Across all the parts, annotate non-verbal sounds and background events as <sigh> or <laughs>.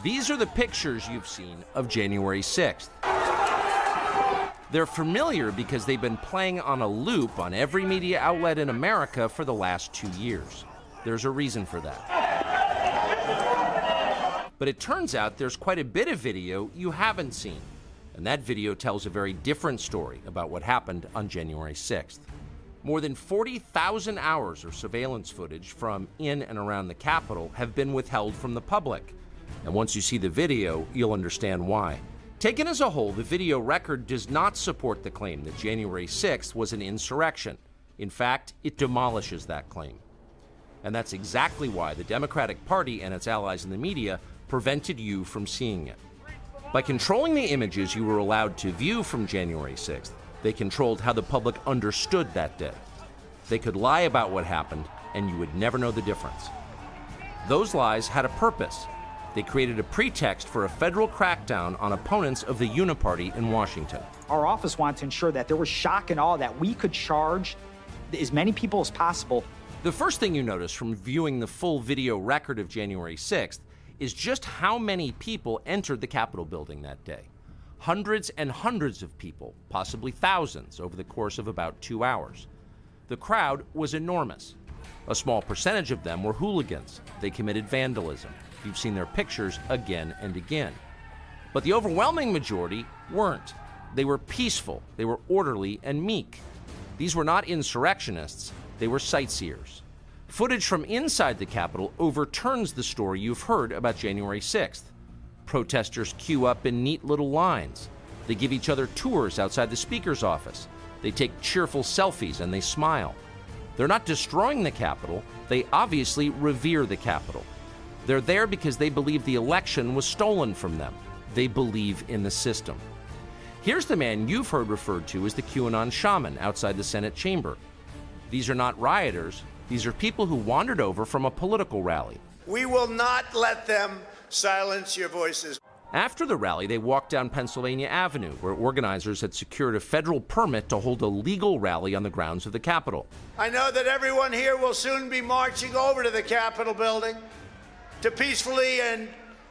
These are the pictures you've seen of January 6th. They're familiar because they've been playing on a loop on every media outlet in America for the last two years. There's a reason for that. But it turns out there's quite a bit of video you haven't seen. And that video tells a very different story about what happened on January 6th. More than 40,000 hours of surveillance footage from in and around the Capitol have been withheld from the public. And once you see the video, you'll understand why. Taken as a whole, the video record does not support the claim that January 6th was an insurrection. In fact, it demolishes that claim. And that's exactly why the Democratic Party and its allies in the media prevented you from seeing it. By controlling the images you were allowed to view from January 6th, they controlled how the public understood that day. They could lie about what happened, and you would never know the difference. Those lies had a purpose they created a pretext for a federal crackdown on opponents of the Uniparty in Washington. Our office wanted to ensure that there was shock and awe that we could charge as many people as possible. The first thing you notice from viewing the full video record of January 6th is just how many people entered the Capitol building that day. Hundreds and hundreds of people, possibly thousands, over the course of about two hours. The crowd was enormous. A small percentage of them were hooligans. They committed vandalism. You've seen their pictures again and again. But the overwhelming majority weren't. They were peaceful, they were orderly and meek. These were not insurrectionists, they were sightseers. Footage from inside the Capitol overturns the story you've heard about January 6th. Protesters queue up in neat little lines. They give each other tours outside the Speaker's office. They take cheerful selfies and they smile. They're not destroying the Capitol, they obviously revere the Capitol. They're there because they believe the election was stolen from them. They believe in the system. Here's the man you've heard referred to as the QAnon shaman outside the Senate chamber. These are not rioters, these are people who wandered over from a political rally. We will not let them silence your voices. After the rally, they walked down Pennsylvania Avenue, where organizers had secured a federal permit to hold a legal rally on the grounds of the Capitol. I know that everyone here will soon be marching over to the Capitol building to peacefully and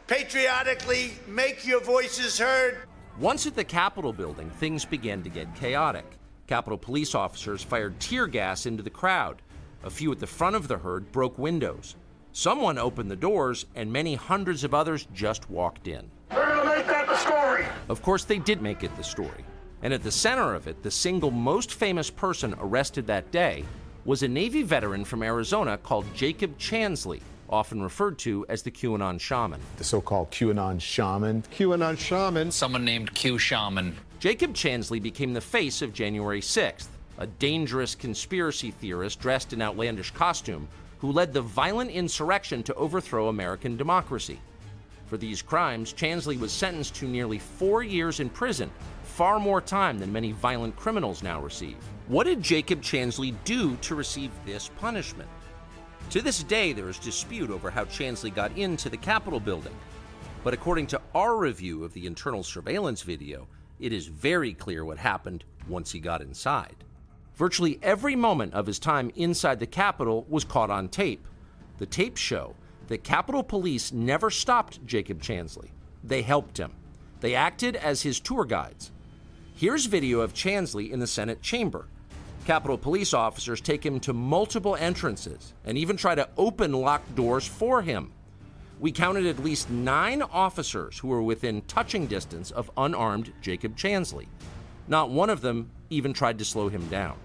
patriotically make your voices heard. Once at the Capitol building, things began to get chaotic. Capitol police officers fired tear gas into the crowd. A few at the front of the herd broke windows. Someone opened the doors, and many hundreds of others just walked in. They're going to make that the story. Of course, they did make it the story. And at the center of it, the single most famous person arrested that day was a Navy veteran from Arizona called Jacob Chansley, often referred to as the QAnon shaman. The so called QAnon shaman. QAnon shaman. Someone named Q Shaman. Jacob Chansley became the face of January 6th, a dangerous conspiracy theorist dressed in outlandish costume who led the violent insurrection to overthrow American democracy. For these crimes, Chansley was sentenced to nearly four years in prison, far more time than many violent criminals now receive. What did Jacob Chansley do to receive this punishment? To this day, there is dispute over how Chansley got into the Capitol building. But according to our review of the internal surveillance video, it is very clear what happened once he got inside. Virtually every moment of his time inside the Capitol was caught on tape. The tapes show that Capitol Police never stopped Jacob Chansley. They helped him. They acted as his tour guides. Here's video of Chansley in the Senate chamber Capitol police officers take him to multiple entrances and even try to open locked doors for him. We counted at least nine officers who were within touching distance of unarmed Jacob Chansley. Not one of them even tried to slow him down.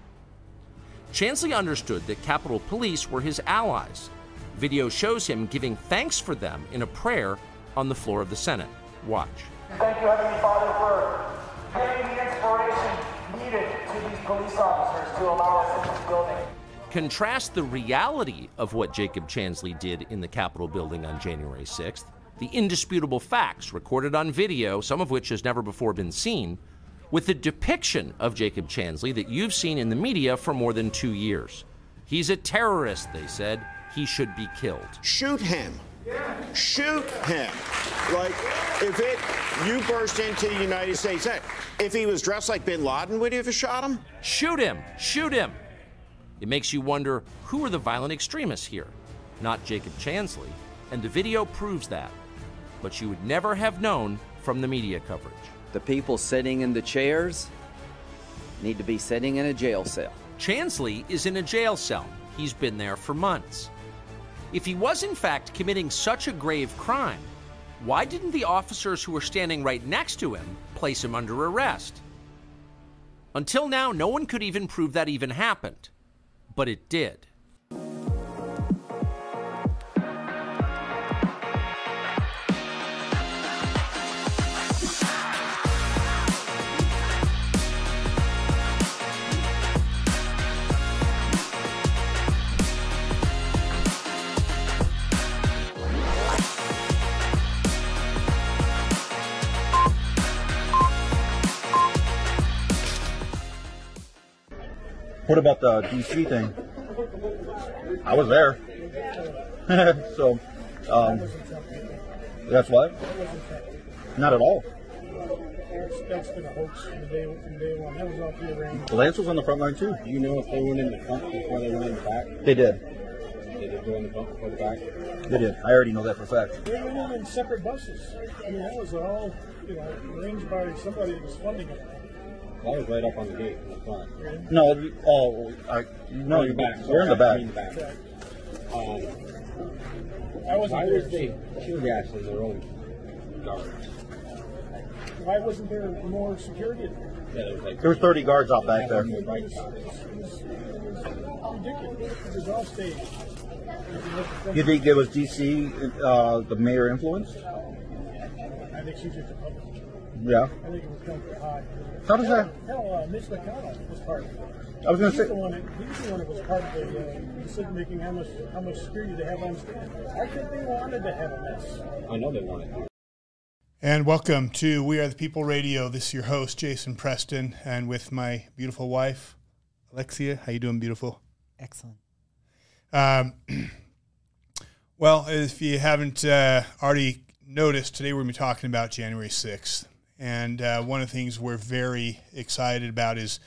Chansley understood that Capitol Police were his allies. Video shows him giving thanks for them in a prayer on the floor of the Senate. Watch. Thank you, Heavenly Father, for giving the inspiration needed to these police officers to allow us in this building. Contrast the reality of what Jacob Chansley did in the Capitol building on January 6th, the indisputable facts recorded on video, some of which has never before been seen, with the depiction of Jacob Chansley that you've seen in the media for more than two years. He's a terrorist, they said. He should be killed. Shoot him. Shoot him. Like, if it, you burst into the United States, if he was dressed like bin Laden, would you have shot him? Shoot him! Shoot him! It makes you wonder who are the violent extremists here? Not Jacob Chansley, and the video proves that. but you would never have known from the media coverage. The people sitting in the chairs need to be sitting in a jail cell. Chansley is in a jail cell. He's been there for months. If he was in fact committing such a grave crime, why didn't the officers who were standing right next to him place him under arrest? Until now, no one could even prove that even happened. But it did. What about the DC thing? I was there. <laughs> so, um, that's what? Not at all. That's been a hoax from day, from day one. That was all prearranged. Lance was on the front line too. Do you know if they went in the front before they went in the back? They did. They did go in the front before the back? They did. I already know that for a fact. They went in in separate buses. I mean, that was all, you know, arranged by somebody that was funding it. I was right up on the gate in the front. No, you- oh, I, no, in you the back. We're in the sorry, I back. mean the back. Um, I wasn't why there. was they tear gassing their own guards? Why wasn't there more security? there? Yeah, there was like There was 30 guards out back there. It was, it was, it was ridiculous. It was all staged. If you look at them, You think it was DC, uh, the mayor influenced? I think she's just a public. Yeah. I think it was done for high. How does that? Hell, uh, Mitch McConnell was part of it. I was gonna say- the one. That, he's the one that was part of the uh, decision making how much how much security to have on stand. I think they wanted to have a mess. I know they wanted to. And welcome to We Are the People Radio. This is your host, Jason Preston, and with my beautiful wife, Alexia. How you doing, beautiful? Excellent. Um, <clears throat> well, if you haven't uh, already noticed, today we're going to be talking about January 6th. And uh, one of the things we're very excited about is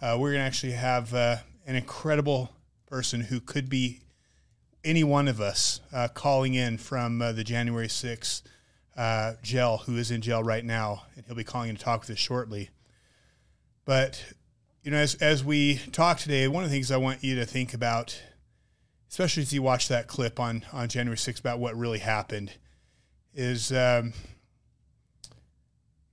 uh, we're going to actually have uh, an incredible person who could be any one of us uh, calling in from uh, the January 6th uh, jail, who is in jail right now. And he'll be calling in to talk with us shortly. But, you know, as, as we talk today, one of the things I want you to think about especially as you watch that clip on on January 6th about what really happened, is um,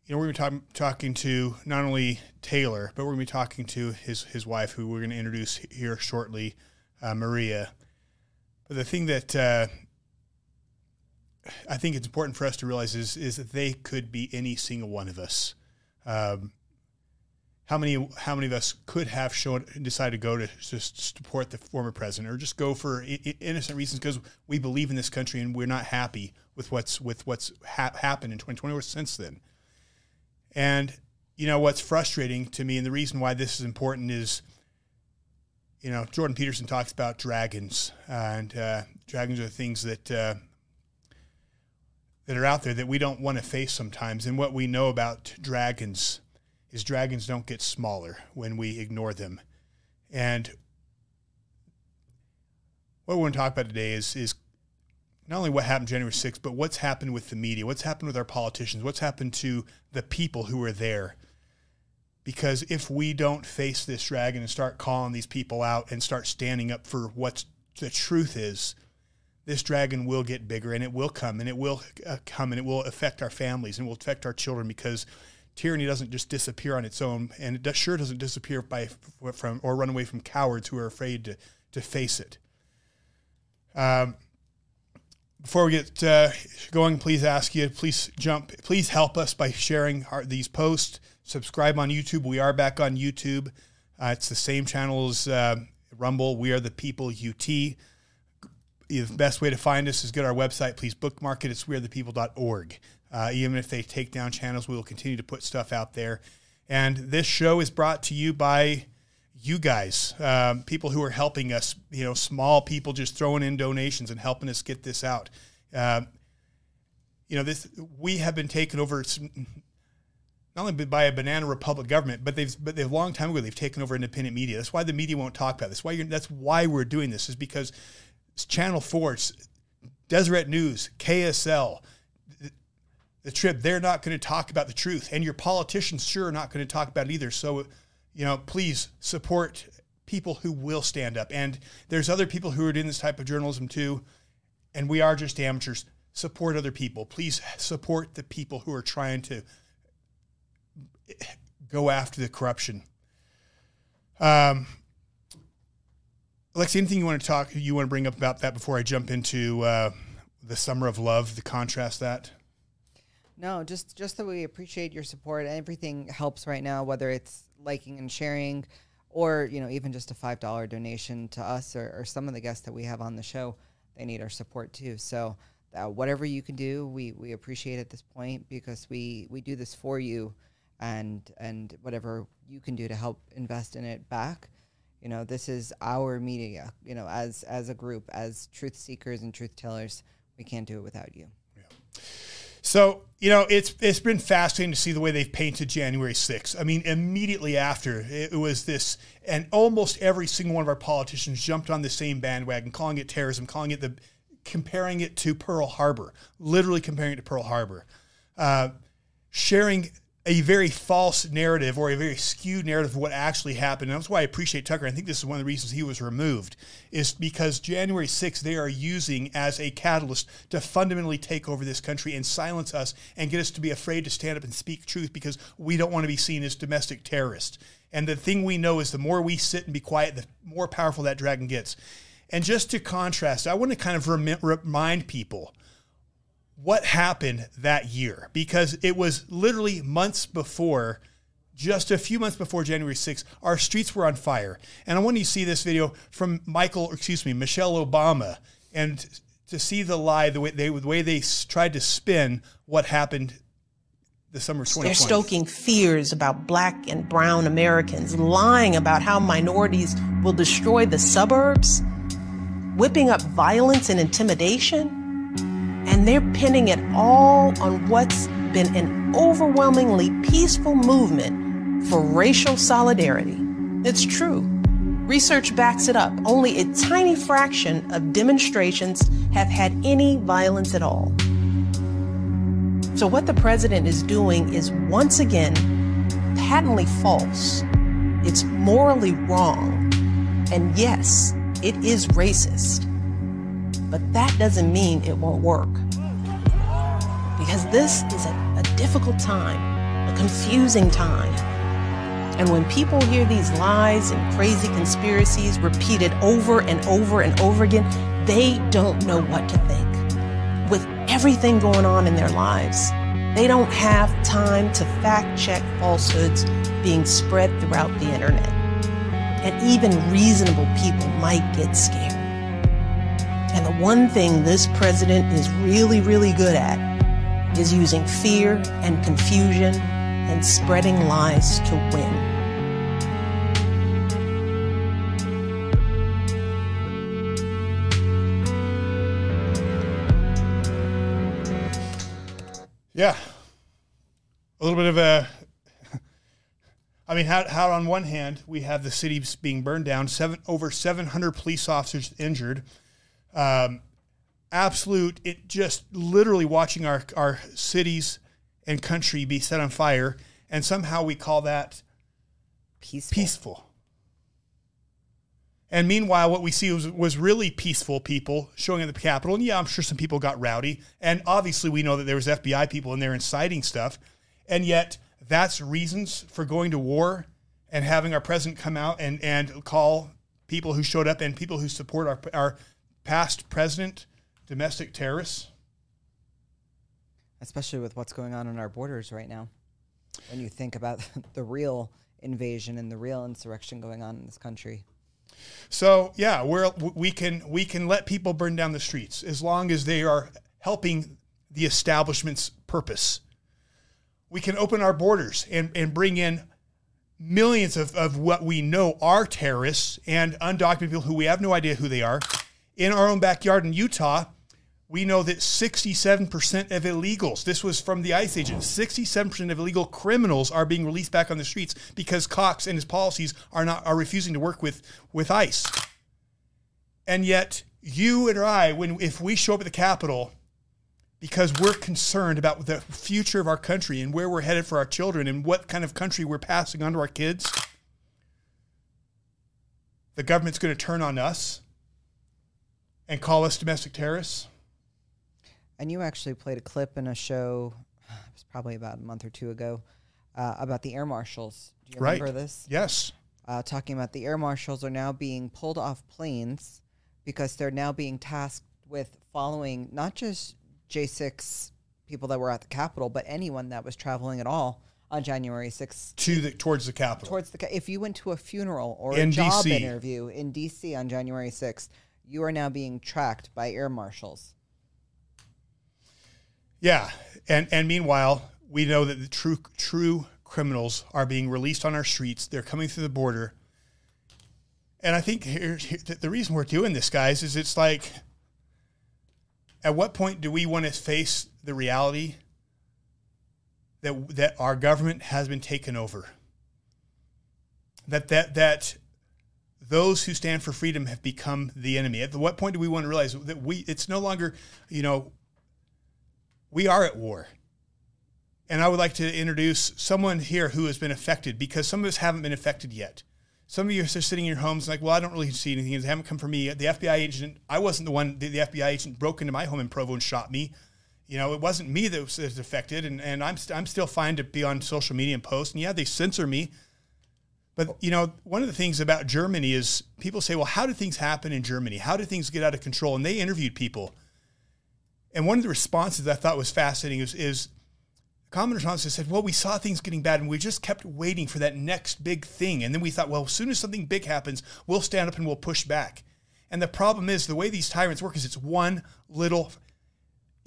you know we're going to be talk, talking to not only Taylor, but we're going to be talking to his his wife, who we're going to introduce here shortly, uh, Maria. But the thing that uh, I think it's important for us to realize is is that they could be any single one of us. Um, how many how many of us could have shown decided to go to just support the former president or just go for innocent reasons because we believe in this country and we're not happy with what's with what's ha- happened in 2020 or since then. And you know what's frustrating to me and the reason why this is important is you know Jordan Peterson talks about dragons and uh, dragons are things that uh, that are out there that we don't want to face sometimes and what we know about dragons is dragons don't get smaller when we ignore them. And what we're going to talk about today is is not only what happened January 6th, but what's happened with the media, what's happened with our politicians, what's happened to the people who were there. Because if we don't face this dragon and start calling these people out and start standing up for what the truth is, this dragon will get bigger and it will come and it will uh, come and it will affect our families and will affect our children because tyranny doesn't just disappear on its own, and it does, sure doesn't disappear by from or run away from cowards who are afraid to to face it. Um, before we get uh, going, please ask you, please jump, please help us by sharing our, these posts. Subscribe on YouTube. We are back on YouTube. Uh, it's the same channel as uh, Rumble. We are the People UT. The best way to find us is go to our website. Please bookmark it. It's wearethepeople.org. Uh, even if they take down channels, we will continue to put stuff out there. And this show is brought to you by you guys, um, people who are helping us, you know, small people just throwing in donations and helping us get this out. Um, you know, this we have been taken over not only by a banana republic government, but they've but they've long time ago they've taken over independent media. That's why the media won't talk about this. Why you're, that's why we're doing this is because Channel Four, Deseret News, KSL, the Trib, they're not going to talk about the truth. And your politicians sure are not going to talk about it either. So, you know, please support people who will stand up. And there's other people who are doing this type of journalism too. And we are just amateurs. Support other people. Please support the people who are trying to go after the corruption. Um, Alexi, anything you want to talk, you want to bring up about that before I jump into uh, the summer of love, the contrast that? No, just just that we appreciate your support. Everything helps right now, whether it's liking and sharing, or you know even just a five dollar donation to us or, or, some of the guests that we have on the show. They need our support too. So uh, whatever you can do, we we appreciate at this point because we we do this for you, and and whatever you can do to help invest in it back. You know, this is our media. You know, as as a group, as truth seekers and truth tellers, we can't do it without you. Yeah. So, you know, it's it's been fascinating to see the way they've painted January 6th. I mean, immediately after, it was this, and almost every single one of our politicians jumped on the same bandwagon, calling it terrorism, calling it the, comparing it to Pearl Harbor, literally comparing it to Pearl Harbor, uh, sharing a very false narrative or a very skewed narrative of what actually happened. And that's why I appreciate Tucker. I think this is one of the reasons he was removed, is because January 6th, they are using as a catalyst to fundamentally take over this country and silence us and get us to be afraid to stand up and speak truth because we don't want to be seen as domestic terrorists. And the thing we know is the more we sit and be quiet, the more powerful that dragon gets. And just to contrast, I want to kind of rem- remind people what happened that year because it was literally months before just a few months before January 6th, our streets were on fire. And I want you to see this video from Michael, excuse me, Michelle Obama, and to see the lie, the way they, the way they tried to spin what happened the summer of They're stoking fears about black and brown Americans, lying about how minorities will destroy the suburbs, whipping up violence and intimidation and they're pinning it all on what's been an overwhelmingly peaceful movement for racial solidarity. It's true. Research backs it up. Only a tiny fraction of demonstrations have had any violence at all. So, what the president is doing is once again patently false. It's morally wrong. And yes, it is racist. But that doesn't mean it won't work. Because this is a, a difficult time, a confusing time. And when people hear these lies and crazy conspiracies repeated over and over and over again, they don't know what to think. With everything going on in their lives, they don't have time to fact check falsehoods being spread throughout the internet. And even reasonable people might get scared. And the one thing this president is really, really good at is using fear and confusion and spreading lies to win. Yeah. A little bit of a. I mean, how, how on one hand, we have the city being burned down, seven over 700 police officers injured, um, absolute, it just literally watching our, our cities and country be set on fire. And somehow we call that peaceful. peaceful. And meanwhile, what we see was, was really peaceful people showing at the Capitol. And yeah, I'm sure some people got rowdy. And obviously, we know that there was FBI people in there inciting stuff. And yet, that's reasons for going to war and having our president come out and, and call people who showed up and people who support our, our past president domestic terrorists? Especially with what's going on on our borders right now. When you think about <laughs> the real invasion and the real insurrection going on in this country. So yeah, we're we can we can let people burn down the streets as long as they are helping the establishment's purpose. We can open our borders and, and bring in millions of, of what we know are terrorists and undocumented people who we have no idea who they are in our own backyard in Utah, we know that 67% of illegals, this was from the ICE agent, 67% of illegal criminals are being released back on the streets because Cox and his policies are not are refusing to work with, with ICE. And yet, you and I, when if we show up at the Capitol because we're concerned about the future of our country and where we're headed for our children and what kind of country we're passing on to our kids, the government's going to turn on us and call us domestic terrorists. And you actually played a clip in a show, <sighs> it was probably about a month or two ago, uh, about the air marshals. Do you Right. remember this? Yes. Uh, talking about the air marshals are now being pulled off planes because they're now being tasked with following not just J6 people that were at the Capitol, but anyone that was traveling at all on January 6th To the towards the Capitol. towards the if you went to a funeral or In a job DC. interview in DC on January 6th, you are now being tracked by air marshals. Yeah, and and meanwhile, we know that the true true criminals are being released on our streets. They're coming through the border, and I think here's here, the- reason we're doing this, guys, is it's like, at what point do we want to face the reality that that our government has been taken over? That that that those who stand for freedom have become the enemy. At what point do we want to realize that we it's no longer, you know, we are at war. And I would like to introduce someone here who has been affected because some of us haven't been affected yet. Some of you are sitting in your homes like, well, I don't really see anything. It haven't come from me. The FBI agent, I wasn't the one, the, the FBI agent broke into my home in Provo and shot me. You know, it wasn't me that was, that was affected. And, and I'm, st- I'm still fine to be on social media and post. And yeah, they censor me. But, oh. you know, one of the things about Germany is people say, well, how do things happen in Germany? How do things get out of control? And they interviewed people. And one of the responses I thought was fascinating is, is Commander Johnson said, Well, we saw things getting bad and we just kept waiting for that next big thing. And then we thought, Well, as soon as something big happens, we'll stand up and we'll push back. And the problem is the way these tyrants work is it's one little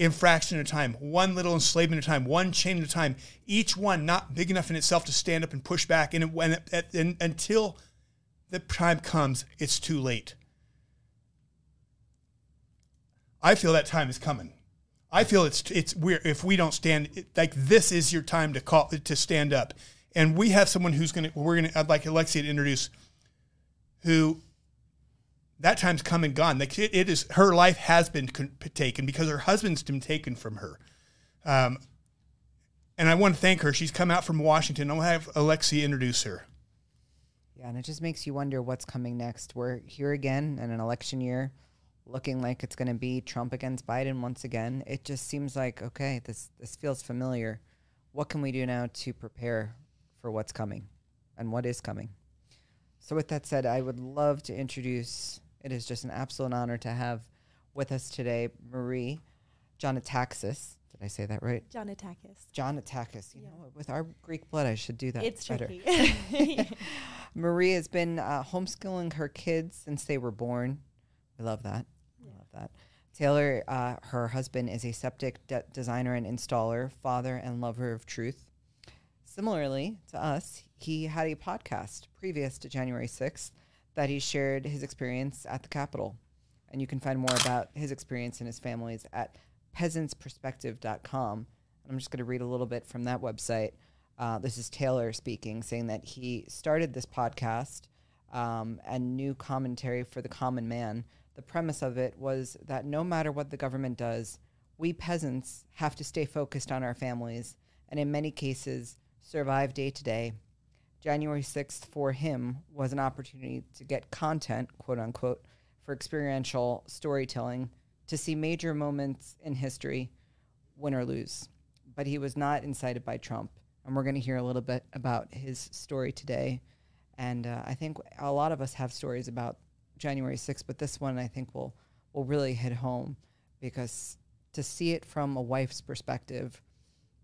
infraction at a time, one little enslavement at a time, one chain at a time, each one not big enough in itself to stand up and push back. And, when and until the time comes, it's too late. I feel that time is coming. I feel it's it's weird if we don't stand it- like this is your time to call to stand up, and we have someone who's gonna we're gonna I'd like Alexia to introduce, who that time's come and gone. Like it, it is her life has been con- taken because her husband's been taken from her, um, and I want to thank her. She's come out from Washington. I'll have Alexi introduce her. Yeah, and it just makes you wonder what's coming next. We're here again in an election year, looking like it's going to be Trump against Biden once again. It just seems like okay, this this feels familiar. What can we do now to prepare for what's coming, and what is coming? So, with that said, I would love to introduce. It is just an absolute honor to have with us today Marie Johnatakis. Did I say that right? Johnatakis. Johnatakis. You know, with our Greek blood, I should do that. It's better. tricky. <laughs> <laughs> Marie has been uh, homeschooling her kids since they were born. I love that. I love that. Taylor, uh, her husband, is a septic de- designer and installer, father and lover of truth. Similarly to us, he had a podcast previous to January 6th that he shared his experience at the Capitol. And you can find more about his experience and his family's at peasantsperspective.com. And I'm just going to read a little bit from that website. Uh, this is Taylor speaking, saying that he started this podcast um, and new commentary for the common man. The premise of it was that no matter what the government does, we peasants have to stay focused on our families and, in many cases, survive day to day. January 6th for him was an opportunity to get content, quote unquote, for experiential storytelling to see major moments in history, win or lose. But he was not incited by Trump. And we're going to hear a little bit about his story today. And uh, I think a lot of us have stories about January 6th, but this one I think will, will really hit home because to see it from a wife's perspective,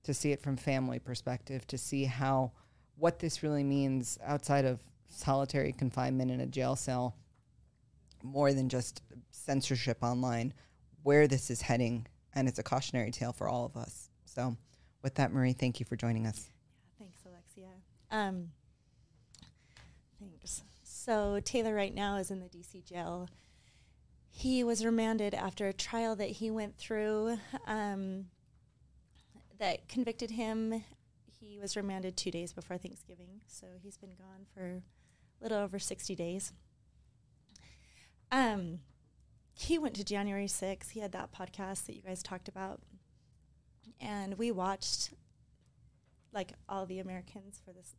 to see it from family perspective, to see how what this really means outside of solitary confinement in a jail cell, more than just censorship online, where this is heading, and it's a cautionary tale for all of us. So, with that, Marie, thank you for joining us. Thanks, Alexia. Um, thanks. So Taylor right now is in the DC jail. He was remanded after a trial that he went through um, that convicted him. He was remanded two days before Thanksgiving, so he's been gone for a little over 60 days. Um, he went to January 6th. He had that podcast that you guys talked about. and we watched like all the Americans for this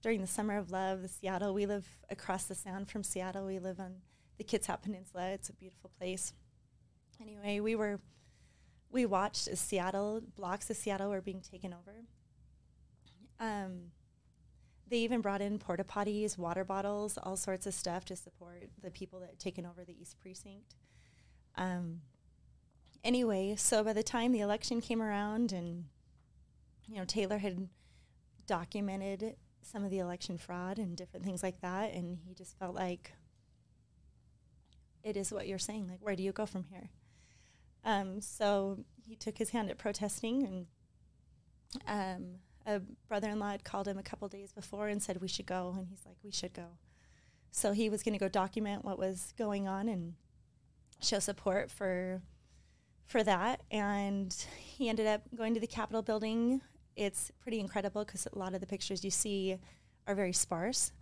during the summer of love. The Seattle, we live across the sound from Seattle. We live on the Kitsap Peninsula. It's a beautiful place. Anyway, we were we watched as Seattle blocks of Seattle were being taken over. Um, they even brought in porta potties, water bottles, all sorts of stuff to support the people that had taken over the East Precinct. Um, anyway, so by the time the election came around and you know Taylor had documented some of the election fraud and different things like that and he just felt like it is what you're saying like where do you go from here um, so he took his hand at protesting and um, a brother-in-law had called him a couple days before and said we should go. And he's like we should go. So he was going to go document what was going on and show support for for that. And he ended up going to the capitol building. It's pretty incredible because a lot of the pictures you see are very sparse.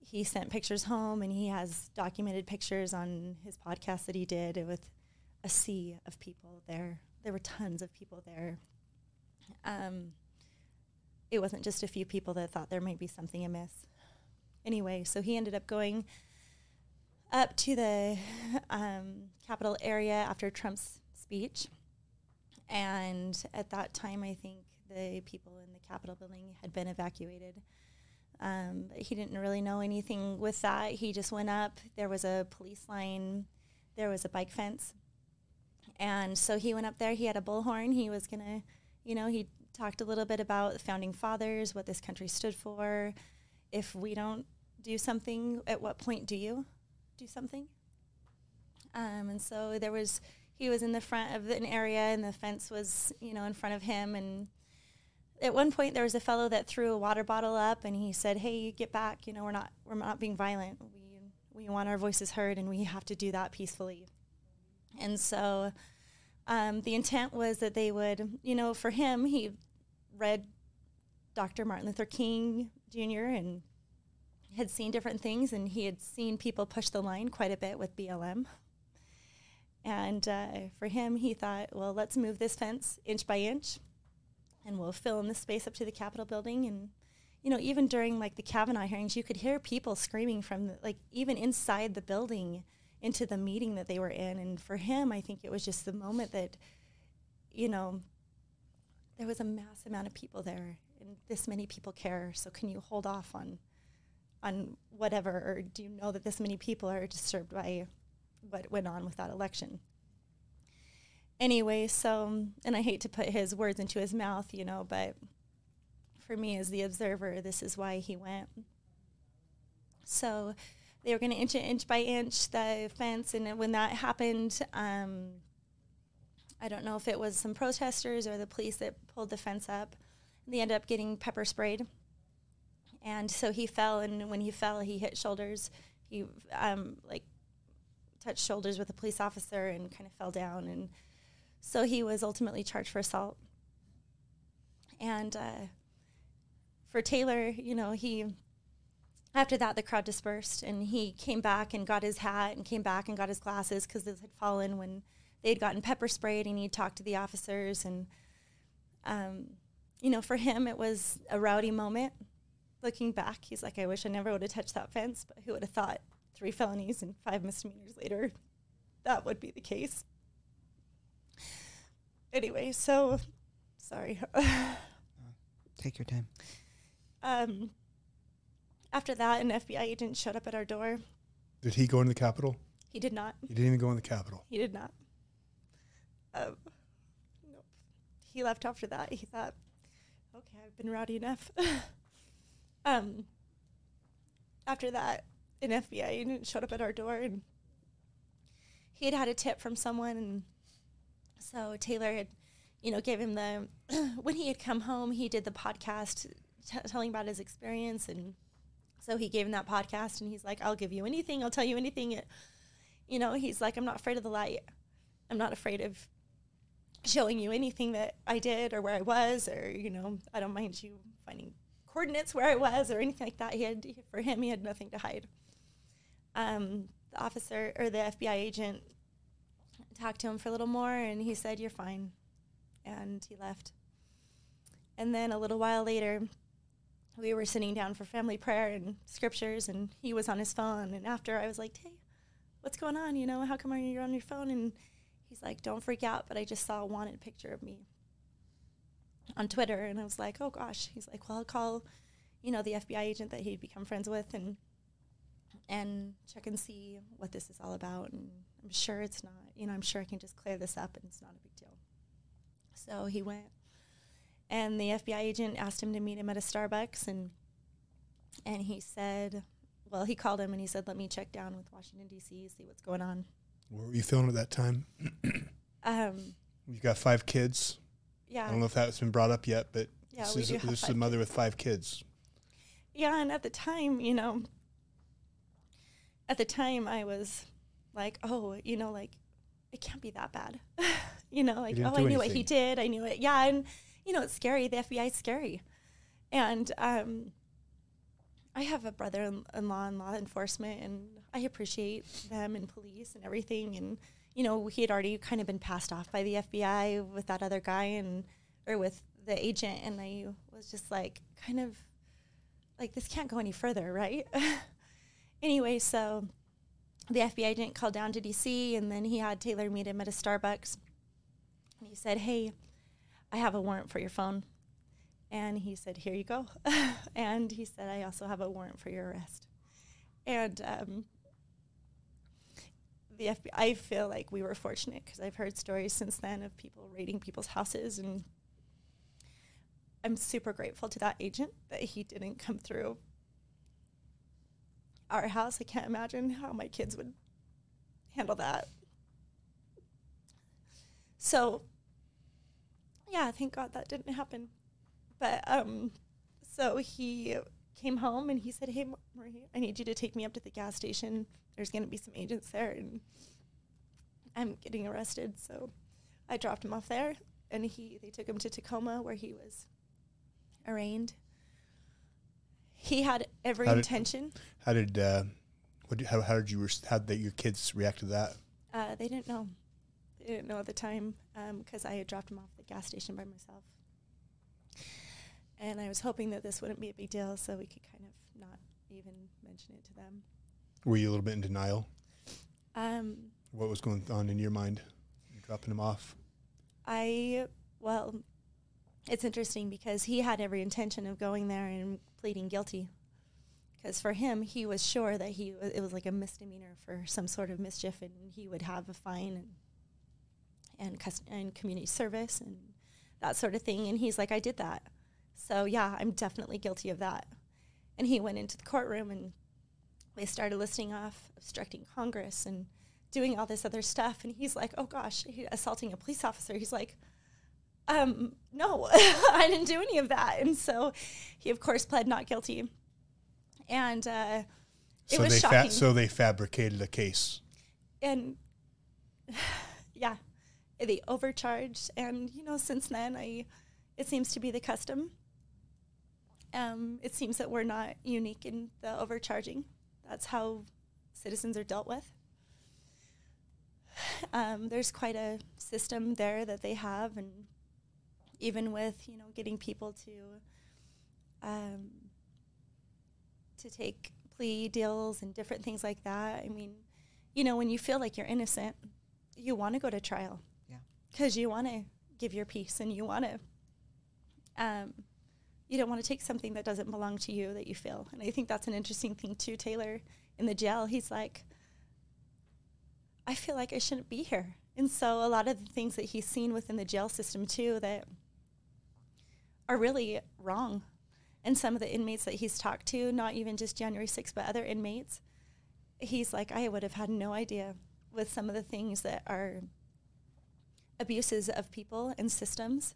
He sent pictures home and he has documented pictures on his podcast that he did with a sea of people there. There were tons of people there. Um, it wasn't just a few people that thought there might be something amiss anyway so he ended up going up to the um, Capitol area after Trump's speech. And at that time, I think the people in the Capitol building had been evacuated. Um, he didn't really know anything with that. He just went up. There was a police line, there was a bike fence. And so he went up there. He had a bullhorn. He was going to, you know, he talked a little bit about the founding fathers, what this country stood for. If we don't do something, at what point do you do something? Um, and so there was, he was in the front of an area and the fence was, you know, in front of him. And at one point there was a fellow that threw a water bottle up and he said, Hey, you get back. You know, we're not, we're not being violent. We, we want our voices heard and we have to do that peacefully. And so um, the intent was that they would, you know, for him, he read Dr. Martin Luther King Jr. and had seen different things and he had seen people push the line quite a bit with BLM. And uh, for him, he thought, well, let's move this fence inch by inch and we'll fill in the space up to the Capitol building. And, you know, even during like the Kavanaugh hearings, you could hear people screaming from the, like even inside the building into the meeting that they were in. And for him, I think it was just the moment that, you know, there was a mass amount of people there and this many people care. So can you hold off on on whatever, or do you know that this many people are disturbed by what went on with that election? Anyway, so, and I hate to put his words into his mouth, you know, but for me as the observer, this is why he went. So they were going to inch it inch by inch the fence, and when that happened, um, I don't know if it was some protesters or the police that pulled the fence up. They ended up getting pepper sprayed. And so he fell and when he fell he hit shoulders. He um, like touched shoulders with a police officer and kind of fell down and so he was ultimately charged for assault. And uh, for taylor you know he after that the crowd dispersed and he came back and got his hat and came back and got his glasses because those had fallen when they had gotten pepper sprayed and he talked to the officers and um, you know for him it was a rowdy moment looking back, he's like, I wish I never would have touched that fence, but who would have thought three felonies and five misdemeanors later that would be the case? Anyway, so sorry. <laughs> Take your time. Um, after that, an FBI agent showed up at our door. Did he go into the Capitol? He did not. He didn't even go in the Capitol. He did not. Um, nope. He left after that. He thought, okay, I've been rowdy enough. <laughs> Um, after that, an FBI agent showed up at our door and he had had a tip from someone. And so Taylor had, you know, gave him the, <clears throat> when he had come home, he did the podcast t- telling about his experience. And so he gave him that podcast and he's like, I'll give you anything. I'll tell you anything. You know, he's like, I'm not afraid of the light. I'm not afraid of showing you anything that I did or where I was, or, you know, I don't mind you finding coordinates where I was or anything like that. He had for him, he had nothing to hide. Um, the officer or the FBI agent talked to him for a little more, and he said, "You're fine." And he left. And then a little while later, we were sitting down for family prayer and scriptures, and he was on his phone. And after, I was like, "Hey, what's going on? You know, how come you're on your phone?" And he's like, "Don't freak out, but I just saw a wanted picture of me on Twitter." And I was like, "Oh gosh." He's like, "Well, I'll call, you know, the FBI agent that he'd become friends with, and and check and see what this is all about." And I'm sure it's not. You know, I'm sure I can just clear this up, and it's not a big deal. So he went and the FBI agent asked him to meet him at a Starbucks, and and he said, well, he called him and he said, let me check down with Washington D.C. see what's going on. What were you feeling at that time? <clears throat> Um, You got five kids. Yeah. I don't know if that's been brought up yet, but Yeah, this is have this is a mother with five kids. yeah, and at the time, you know, at the time I was like, oh, you know, like it can't be that bad, <laughs> you know, like didn't oh, I knew what he did, I knew it, yeah, and you know, it's scary. The FBI is scary, and um, I have a brother-in-law in law enforcement, and I appreciate them and police and everything. And you know, he had already kind of been passed off by the FBI with that other guy, and or with the agent, and I was just like, kind of like this can't go any further, right? <laughs> anyway, so the FBI didn't call down to DC, and then he had Taylor meet him at a Starbucks, and he said, "Hey." I have a warrant for your phone. And he said, Here you go. <laughs> and he said, I also have a warrant for your arrest. And um, the FBI, I feel like we were fortunate because I've heard stories since then of people raiding people's houses. And I'm super grateful to that agent that he didn't come through our house. I can't imagine how my kids would handle that. So yeah, thank God that didn't happen. But um, so he came home and he said, "Hey, Marie, I need you to take me up to the gas station. There's going to be some agents there, and I'm getting arrested." So I dropped him off there, and he they took him to Tacoma where he was arraigned. He had every How did- intention. How did uh, what? How, how did you? How did your kids react to that? Uh, they didn't know. They didn't know at the time because I had dropped him off at the gas station by myself. And I was hoping that this wouldn't be a big deal, so we could kind of not even mention it to them. Were you a little bit in denial? Um, What was going on in your mind? Dropping him off. I well, it's interesting because he had every intention of going there and pleading guilty. Because for him, he was sure that he wa- it was like a misdemeanor for some sort of mischief, and he would have a fine and and cus- and community service and that sort of thing. And he's like, I did that, so yeah, I'm definitely guilty of that. And he went into the courtroom and they started listing off obstructing Congress and doing all this other stuff. And he's like, oh gosh, he, assaulting a police officer. He's like, um, no, <laughs> I didn't do any of that. And so he, of course, pled not guilty. And uh, it so was they shocking. so they fabricated a case. and <sighs> yeah, they overcharge, And, you know, since then, I, it seems to be the custom. Um, it seems that we're not unique in the overcharging. That's how citizens are dealt with. <sighs> Um, there's quite a system there that they have, and even with you know getting people to um, to take plea deals and different things like that. I mean, you know, when you feel like you're innocent, you want to go to trial. Because you want to give your piece and you want to, um, you don't want to take something that doesn't belong to you that you feel. And I think that's an interesting thing too. Taylor in the jail, he's like, I feel like I shouldn't be here. And so a lot of the things that he's seen within the jail system too that are really wrong. And some of the inmates that he's talked to, not even just January 6th, but other inmates, he's like, I would have had no idea with some of the things that are abuses of people and systems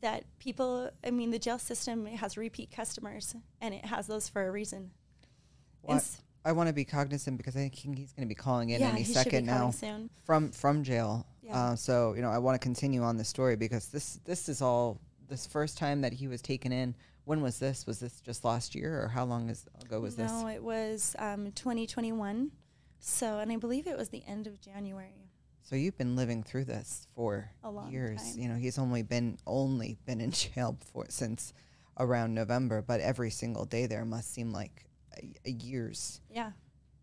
that people, I mean, the jail system has repeat customers and it has those for a reason. Well, I- s- I want to be cognizant because I think he's going to be calling in Yeah, any he should be second now soon. from from jail. Yeah. Uh, so you know, I want to continue on the story because this this is all this first time that he was taken in. When was this? Was this just last year, or how long is, ago was this? no, it was um, 2021. So, and I believe it was the end of January. So you've been living through this for A long years. time. You know, he's only been only been in <laughs> jail for since around November, but every single day there must seem like a, a years. Yeah.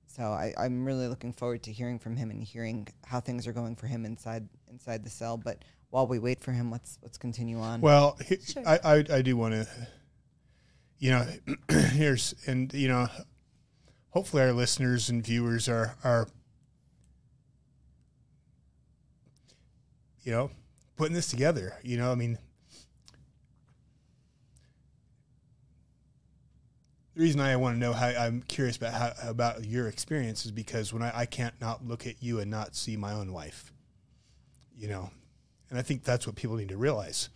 So I, I'm really looking forward to hearing from him and hearing how things are going for him inside inside the cell. But while we wait for him, let's let's continue on. Well, he- I, I I do want to, you know, <clears throat> here's and you know, hopefully our listeners and viewers are are, you know, putting this together. You know, I mean, the reason I want to know how I'm curious about how about your experience is because when I, I can't not look at you and not see my own wife, you know, and I think that's what people need to realize.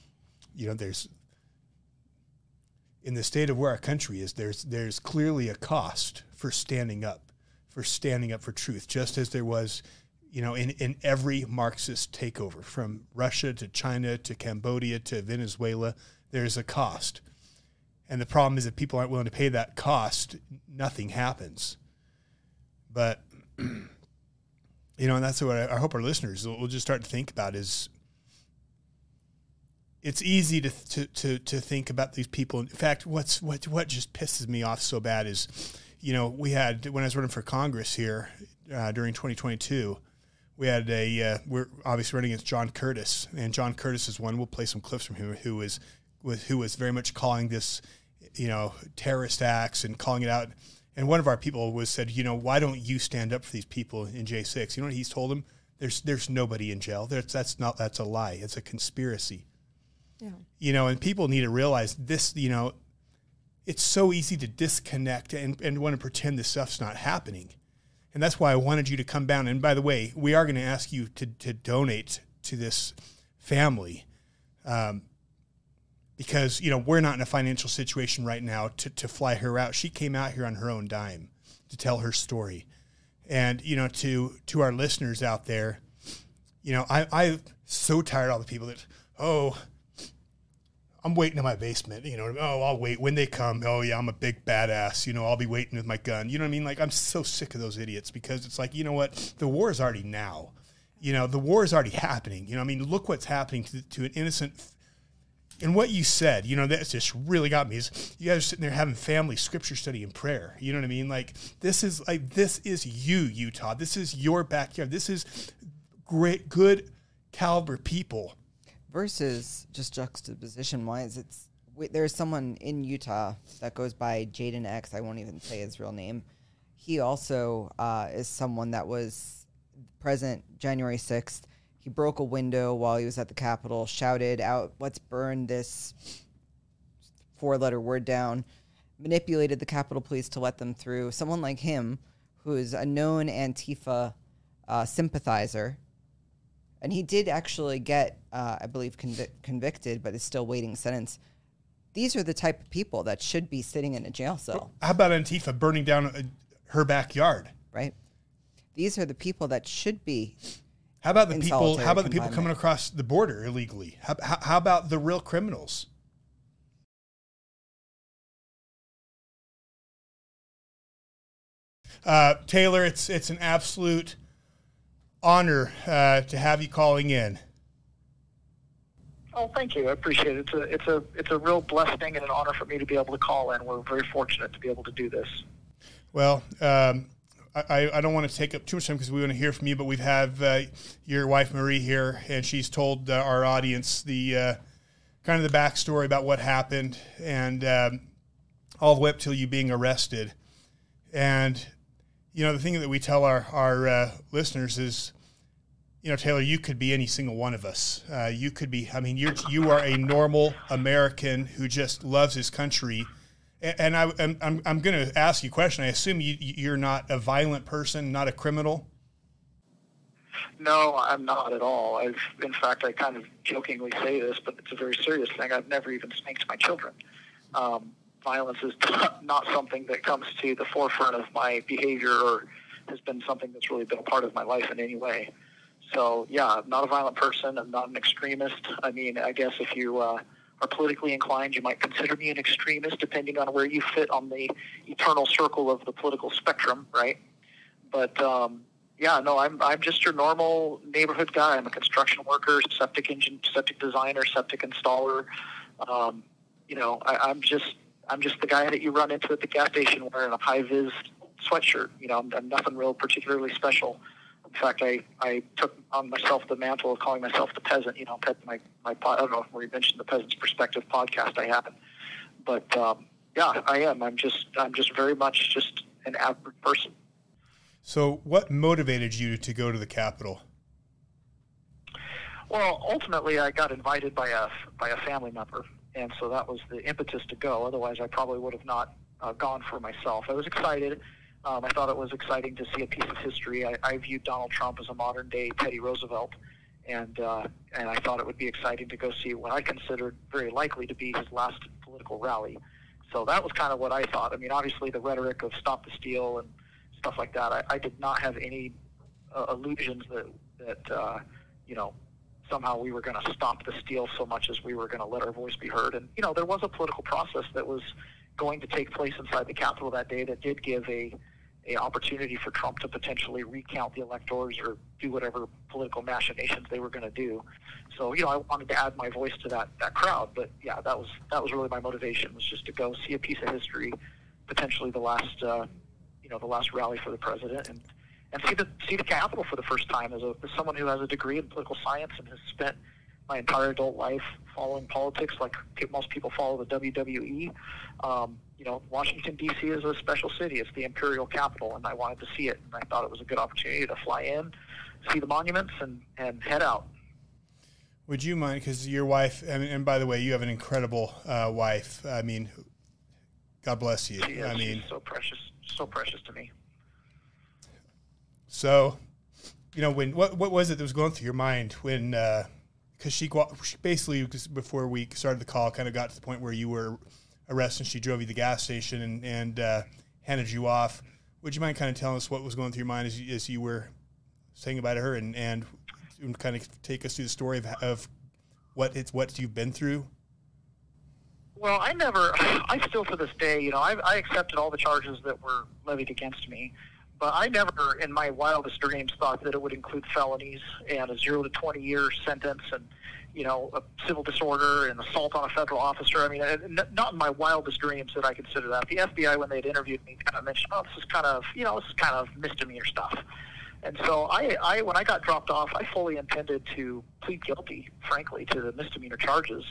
You know, there's in the state of where our country is, there's there's clearly a cost for standing up, for standing up for truth, just as there was, you know, in, in every Marxist takeover, from Russia to China to Cambodia to Venezuela, there's a cost. And the problem is if people aren't willing to pay that cost, nothing happens. But <clears throat> you know, and that's what I, I hope our listeners will, will just start to think about is it's easy to, to, to, to think about these people. In fact, what's what what just pisses me off so bad is, you know, we had when I was running for Congress here uh, during 2022, we had a uh, we're obviously running against John Curtis, and John Curtis is one. We'll play some clips from him who was was who was very much calling this, you know, terrorist acts and calling it out. And one of our people was said, you know, why don't you stand up for these people in J6? You know what he's told him? There's there's nobody in jail. There's, that's not that's a lie. It's a conspiracy Yeah. you know, and people need to realize this, you know, it's so easy to disconnect and, and want to pretend this stuff's not happening. And that's why I wanted you to come down. And by the way, we are going to ask you to, to donate to this family um, because, you know, we're not in a financial situation right now to, to fly her out. She came out here on her own dime to tell her story. And, you know, to, to our listeners out there, you know, I, I'm so tired of all the people that, oh, I'm waiting in my basement. You know, oh, I'll wait when they come. Oh, yeah, I'm a big badass. You know, I'll be waiting with my gun. You know what I mean? Like, I'm so sick of those idiots because it's like, you know what? The war is already now. You know, the war is already happening. You know, I mean, look what's happening to, to an innocent. And what you said, you know, that's just really got me. Is you guys are sitting there having family scripture study and prayer. You know what I mean? Like, this is like this is you, Utah. This is your backyard. This is great, good caliber people versus just juxtaposition wise, it's w- there's someone in Utah that goes by Jayden X. I won't even say his real name. He also uh, is someone that was present January 6th. He broke a window while he was at the Capitol, shouted out, Let's burn this four letter word down, manipulated the Capitol Police to let them through. Someone like him, who is a known Antifa uh, sympathizer, and he did actually get, uh, I believe, convic- convicted, but is still waiting sentence. These are the type of people that should be sitting in a jail cell, How about Antifa burning down uh, her backyard? right? These are the people that should be. How about the people? How about the people coming across the border illegally? How, how, how about the real criminals? Uh, Taylor, it's it's an absolute honor uh, to have you calling in. Oh, thank you. I appreciate it. It's a it's a it's a real blessing and an honor for me to be able to call in. We're very fortunate to be able to do this. Well, um, I, I don't want to take up too much time because we want to hear from you, but we have uh, your wife Marie here, and she's told uh, our audience the uh, kind of the backstory about what happened, and um, all the way up till you being arrested. And you know, the thing that we tell our our uh, listeners is, you know, Taylor, you could be any single one of us. Uh, you could be. I mean, you're you are a normal American who just loves his country. A- And I, I'm, I'm, I'm going to ask you a question. I assume you, you're not a violent person, not a criminal. No, I'm not at all. I've, in fact, I kind of jokingly say this, but it's a very serious thing. I've never even spanked my children. Um, violence is not something that comes to the forefront of my behavior or has been something that's really been a part of my life in any way. So, yeah, I'm not a violent person. I'm not an extremist. I mean, I guess if you uh, are politically inclined, you might consider me an extremist, depending on where you fit on the eternal circle of the political spectrum, right? But um, yeah, no, I'm I'm just your normal neighborhood guy. I'm a construction worker, septic engine, septic designer, septic installer. Um, you know, I, I'm just I'm just the guy that you run into at the gas station wearing a high vis sweatshirt. You know, I'm, I'm nothing real particularly special. In fact, I, I took on myself the mantle of calling myself the peasant. You know, pet, my my pod, I don't know where you mentioned the Peasant's Perspective podcast I had, but um, yeah, I am. I'm just I'm just very much just an average person. So, what motivated you to go to the Capitol? Well, ultimately, I got invited by a by a family member, and so that was the impetus to go. Otherwise, I probably would have not uh, gone for myself. I was excited. Um, I thought it was exciting to see a piece of history. I, I viewed Donald Trump as a modern day Teddy Roosevelt, and uh, and I thought it would be exciting to go see what I considered very likely to be his last political rally. So that was kind of what I thought. I mean, obviously, the rhetoric of "Stop the Steal" and stuff like that. I, I did not have any uh, illusions that that uh, you know somehow we were going to stop the steal so much as we were going to let our voice be heard. And you know, there was a political process that was going to take place inside the Capitol that day that did give a a opportunity for Trump to potentially recount the electors or do whatever political machinations they were going to do. So you know, I wanted to add my voice to that that crowd. But yeah, that was that was really my motivation was just to go see a piece of history, potentially the last uh, you know the last rally for the president and and see the see the Capitol for the first time as, a, as someone who has a degree in political science and has spent my entire adult life following politics like most people follow the WWE. Um, you know, Washington D.C. is a special city. It's the imperial capital, and I wanted to see it. And I thought it was a good opportunity to fly in, see the monuments, and and head out. Would you mind? Because your wife, and, and by the way, you have an incredible uh, wife. I mean, God bless you. She is, I mean, she's so precious, so precious to me. So, you know, when what what was it that was going through your mind when? Because she, she basically before we started the call, kind of got to the point where you were arrested. and She drove you to the gas station and and uh, handed you off. Would you mind kind of telling us what was going through your mind as you, as you were saying about her and and kind of take us through the story of, of what it's what you've been through? Well, I never, <sighs> I still to this day, you know, I, I accepted all the charges that were levied against me, but I never, in my wildest dreams, thought that it would include felonies and a zero to 20 year sentence and, you know, a civil disorder and assault on a federal officer. I mean, uh, not in my wildest dreams did I consider that. The FBI, when they had interviewed me, kind of mentioned, oh, this is kind of, you know, this is kind of misdemeanor stuff. And so I, I, when I got dropped off, I fully intended to plead guilty, frankly, to the misdemeanor charges.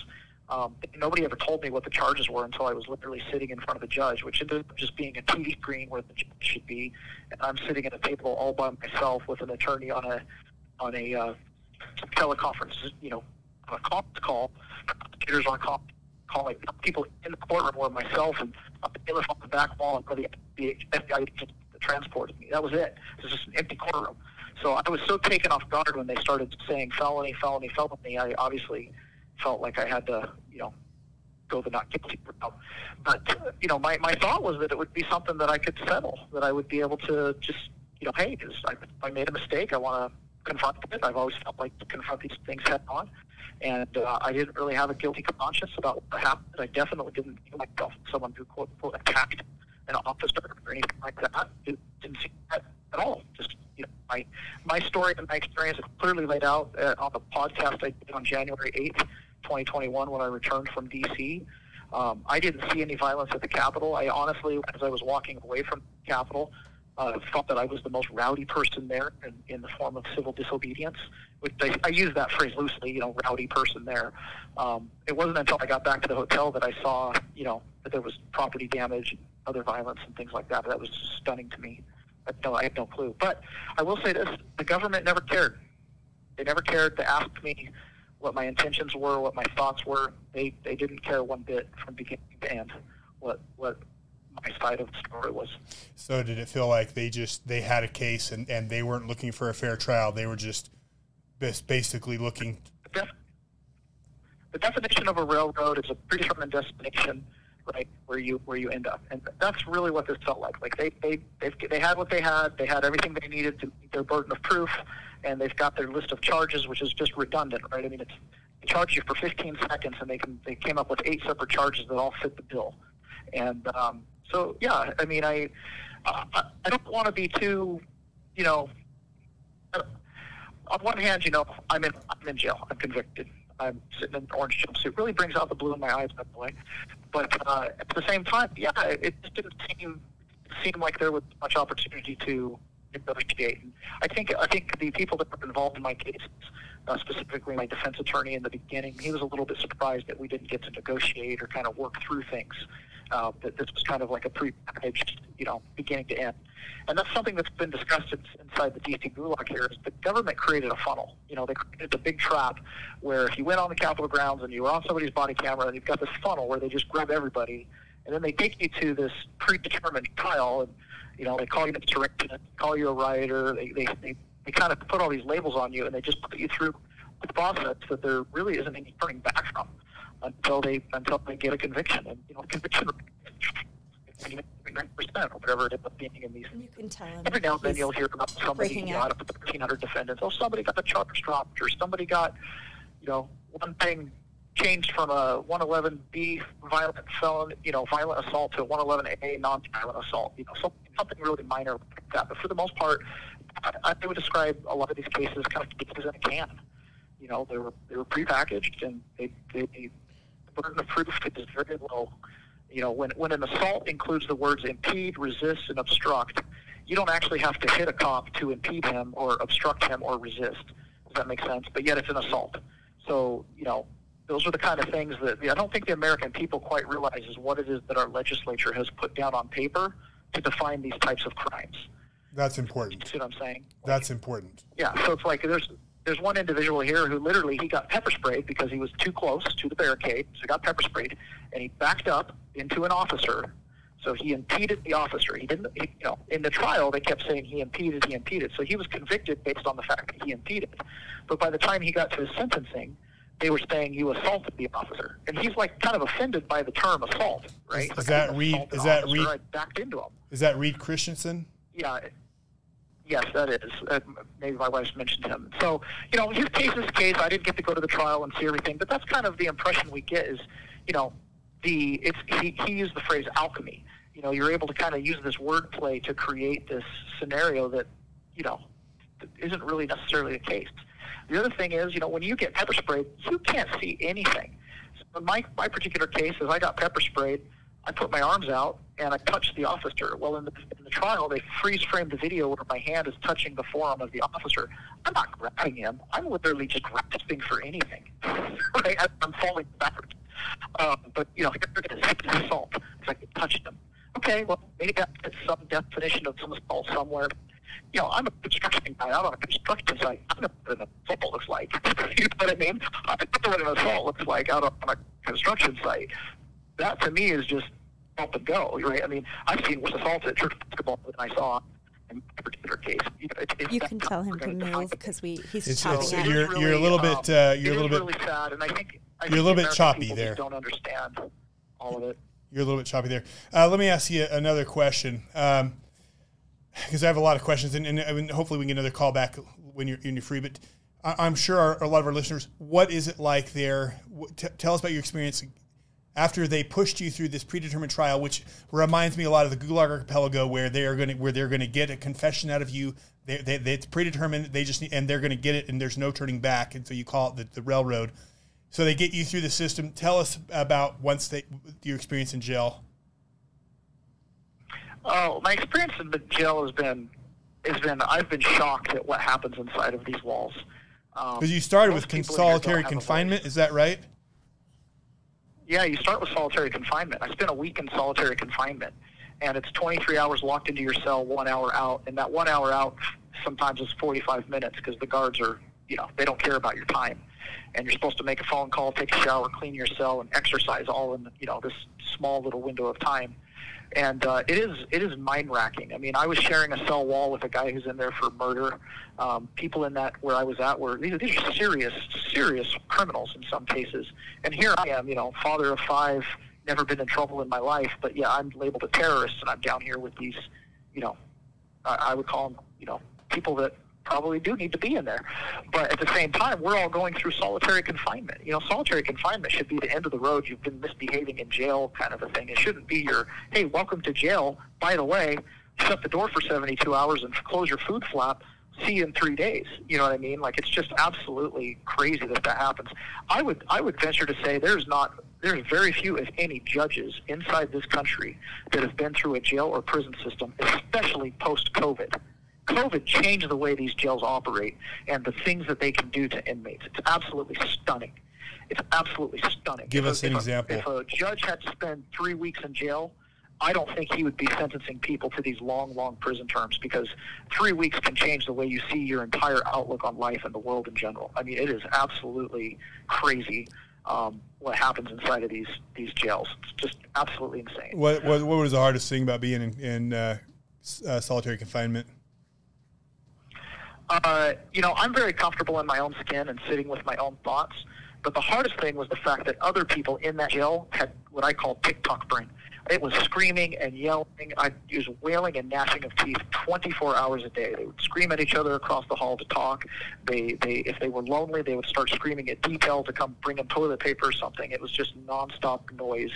Um, nobody ever told me what the charges were until I was literally sitting in front of the judge, which ended up just being a TV screen where the judge should be, and I'm sitting at a table all by myself with an attorney on a on a uh, teleconference, you know, on a conference call, prosecutors on call, calling people in the courtroom were myself and a bailiff on the back wall and the, FBI transported me. That was it. It was just an empty courtroom. So I was so taken off guard when they started saying felony, felony, felony. I obviously felt like I had to, you know, go the not guilty route. But you know, my my thought was that it would be something that I could settle, that I would be able to just, you know, hey, just, I, I made a mistake. I want to confront it. I've always felt like to confront these things head on, and uh, I didn't really have a guilty conscience about what happened. I definitely didn't feel myself someone who quote unquote attacked an officer or anything like that. It didn't see that at all. Just you know, my my story and my experience is clearly laid out uh, on the podcast I did on January eighth. 2021 when I returned from DC. Um, I didn't see any violence at the Capitol. I honestly, as I was walking away from the Capitol, uh, thought that I was the most rowdy person there in, in the form of civil disobedience. Which I, I use that phrase loosely, you know, rowdy person there. Um, it wasn't until I got back to the hotel that I saw, you know, that there was property damage, other violence, and things like that. That was just stunning to me. I, no, I had no clue. But I will say this: the government never cared. They never cared to ask me what my intentions were, what my thoughts were. They they didn't care one bit from beginning to end what what my side of the story was. So did it feel like they just they had a case and, and they weren't looking for a fair trial? They were just basically looking. The definition of a railroad is a predetermined destination, right, where you where you end up, and that's really what this felt like. Like they they they they had what they had. They had everything they needed to meet their burden of proof and they've got their list of charges, which is just redundant, right? I mean, it's they charge you for 15 seconds, and they can they came up with eight separate charges that all fit the bill, and um, so yeah, I mean, I I, I don't want to be too, you know, on one hand, you know, I'm in I'm in jail. I'm convicted. I'm sitting in an orange jumpsuit. Really brings out the blue in my eyes, by the way. But uh, at the same time, yeah, it just didn't seem seem like there was much opportunity to negotiate. I think I think the people that were involved in my case, uh, specifically my defense attorney in the beginning, he was a little bit surprised that we didn't get to negotiate or kind of work through things. Uh, that this was kind of like a pre-packaged, you know, beginning to end. And that's something that's been discussed in, inside the DC Gulag here. Is the government created a funnel. You know, they created a big trap where if you went on the Capitol grounds and you were on somebody's body camera, and you've got this funnel where they just grab everybody, and then they take you to this predetermined trial, and you know, they call you an insurrectionist, call you a rioter. They they they, they kind of put all these labels on you, and they just put you through the process that there really isn't any turning back from until they until they get a conviction. And you know, conviction percent or whatever it ends up being in these. You can tell him. Every now and then you'll hear about somebody breaking you know, out. out of 1,300 defendants. Oh, somebody got the charge dropped, or somebody got, you know, one thing changed from a 111B violent felon, you know, violent assault to a 111A non-violent assault. You know, so, something really minor like that. But for the most part, I, I would describe a lot of these cases kind of cases in a can. You know, they were they were prepackaged and they, they, they the burden of proof is very low. You know, when when an assault includes the words impede, resist, and obstruct, you don't actually have to hit a cop to impede him or obstruct him or resist. Does that make sense? But yet it's an assault. So you know, those are the kind of things that I don't think the American people quite realize is what it is that our legislature has put down on paper to define these types of crimes. That's important. You see what I'm saying? That's important. Yeah, so it's like there's there's one individual here who literally he got pepper sprayed because he was too close to the barricade, so he got pepper sprayed, and he backed up into an officer. So he impeded the officer. He didn't, he, you know, in the trial they kept saying he impeded, he impeded. So he was convicted based on the fact that he impeded. But by the time he got to his sentencing, they were saying you assaulted the officer, and he's like kind of offended by the term assault, right? Is, Like, that Reed? Is that Reed? I backed into him. Is that Reed Christensen? Yeah. Yes, that is. Uh, maybe my wife's mentioned him. So, you know, his case is case. I didn't get to go to the trial and see everything, but that's kind of the impression we get is, you know, the it's he, he used the phrase alchemy. You know, you're able to kind of use this wordplay to create this scenario that, you know, isn't really necessarily the case. The other thing is, you know, when you get pepper sprayed, you can't see anything. So in my my particular case, is I got pepper sprayed. I put my arms out and I touched the officer. Well, in the, in the trial, they freeze framed the video where my hand is touching the forearm of the officer. I'm not grabbing him. I'm literally just grasping for anything. <laughs> right? I'm falling backwards. Um, but you know, here it is. Assault. It's I touched him. Okay, well, maybe that's some definition of some assault somewhere. You know, I'm a construction guy. I'm on a construction site. I don't know what an assault looks like. <laughs> you know what I mean? I don't know what an assault looks like out on a construction site. That to me is just up and go, right? I mean, I've seen worse assaults at church basketball than I saw in a particular case. You, know, it, it's You can tell him to move because we he's It's- chopping it's- you're- us. you're a little bit, uh, you're a little bit- really sad, and I think I You're a little bit American choppy there. Just don't understand all of it. You're a little bit choppy there. Uh, let me ask you another question, because I have a lot of questions, and, and, and hopefully we can get another call back when you're, when you're free. But I, I'm sure our, a lot of our listeners, what is it like there? T- tell us about your experience after they pushed you through this predetermined trial, which reminds me a lot of the Gulag Archipelago, where they are going to where they're going to get a confession out of you. They, they, they, it's predetermined. They just need, and they're going to get it, and there's no turning back. And so you call it the, the railroad. So they get you through the system. Tell us about once they your experience in jail. Oh, my experience in the jail has been has been I've been shocked at what happens inside of these walls. Um, Because you started with most people in here don't solitary confinement, is that right? Yeah, you start with solitary confinement. I spent a week in solitary confinement, and it's 23 hours locked into your cell, one hour out, and that one hour out sometimes is 45 minutes because the guards are, you know, they don't care about your time, and you're supposed to make a phone call, take a shower, clean your cell, and exercise all in, you know, this small little window of time. And uh, it is it is mind racking. I mean, I was sharing a cell wall with a guy who's in there for murder. Um, people in that where I was at were these, these are serious serious criminals in some cases. And here I am, you know, father of five, never been in trouble in my life, but yeah, I'm labeled a terrorist, and I'm down here with these, you know, I, I would call them, you know, people that probably do need to be in there. But at the same time, we're all going through solitary confinement. You know, solitary confinement should be the end of the road. You've been misbehaving in jail kind of a thing. It shouldn't be your, hey, welcome to jail. By the way, shut the door for 72 hours and close your food flap. see you in three days. You know what I mean? Like it's just absolutely crazy that that happens. I would I would venture to say there's not there's very few, if any, judges inside this country that have been through a jail or prison system, especially post COVID. COVID changed the way these jails operate and the things that they can do to inmates. It's absolutely stunning. It's absolutely stunning. Give If us a- an if a- example. If a judge had to spend three weeks in jail, I don't think he would be sentencing people to these long, long prison terms because three weeks can change the way you see your entire outlook on life and the world in general. I mean, it is absolutely crazy um, what happens inside of these these jails. It's just absolutely insane. What, what what was the hardest thing about being in, in uh, uh, solitary confinement? Uh, you know, I'm very comfortable in my own skin and sitting with my own thoughts. But the hardest thing was the fact that other people in that jail had what I call TikTok brain. It was screaming and yelling. I was wailing and gnashing of teeth 24 hours a day. They would scream at each other across the hall to talk. They, they, if they were lonely, they would start screaming at detail to come bring them toilet paper or something. It was just nonstop noise.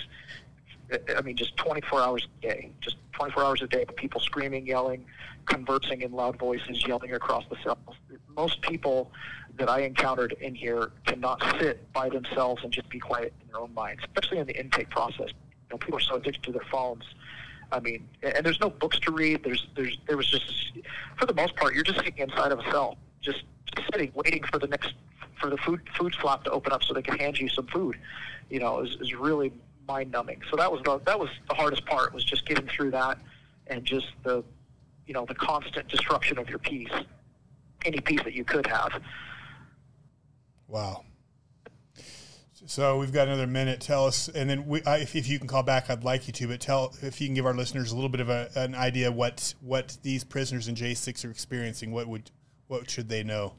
I mean, just 24 hours a day, just 24 hours a day, people screaming, yelling, conversing in loud voices, yelling across the cells. Most people that I encountered in here cannot sit by themselves and just be quiet in their own minds, especially in the intake process. You know, people are so addicted to their phones. I mean, and there's no books to read. There's, there's, there was just, for the most part, you're just sitting inside of a cell, just sitting, waiting for the next, for the food, food slot to open up so they can hand you some food. You know, is, is really mind numbing. So that was the, that was the hardest part was just getting through that and just the, you know, the constant disruption of your peace, any peace that you could have. Wow. So we've got another minute. Tell us, and then we, I, if, if you can call back, I'd like you to. But tell if you can give our listeners a little bit of a, an idea what what these prisoners in J six are experiencing. What would what should they know?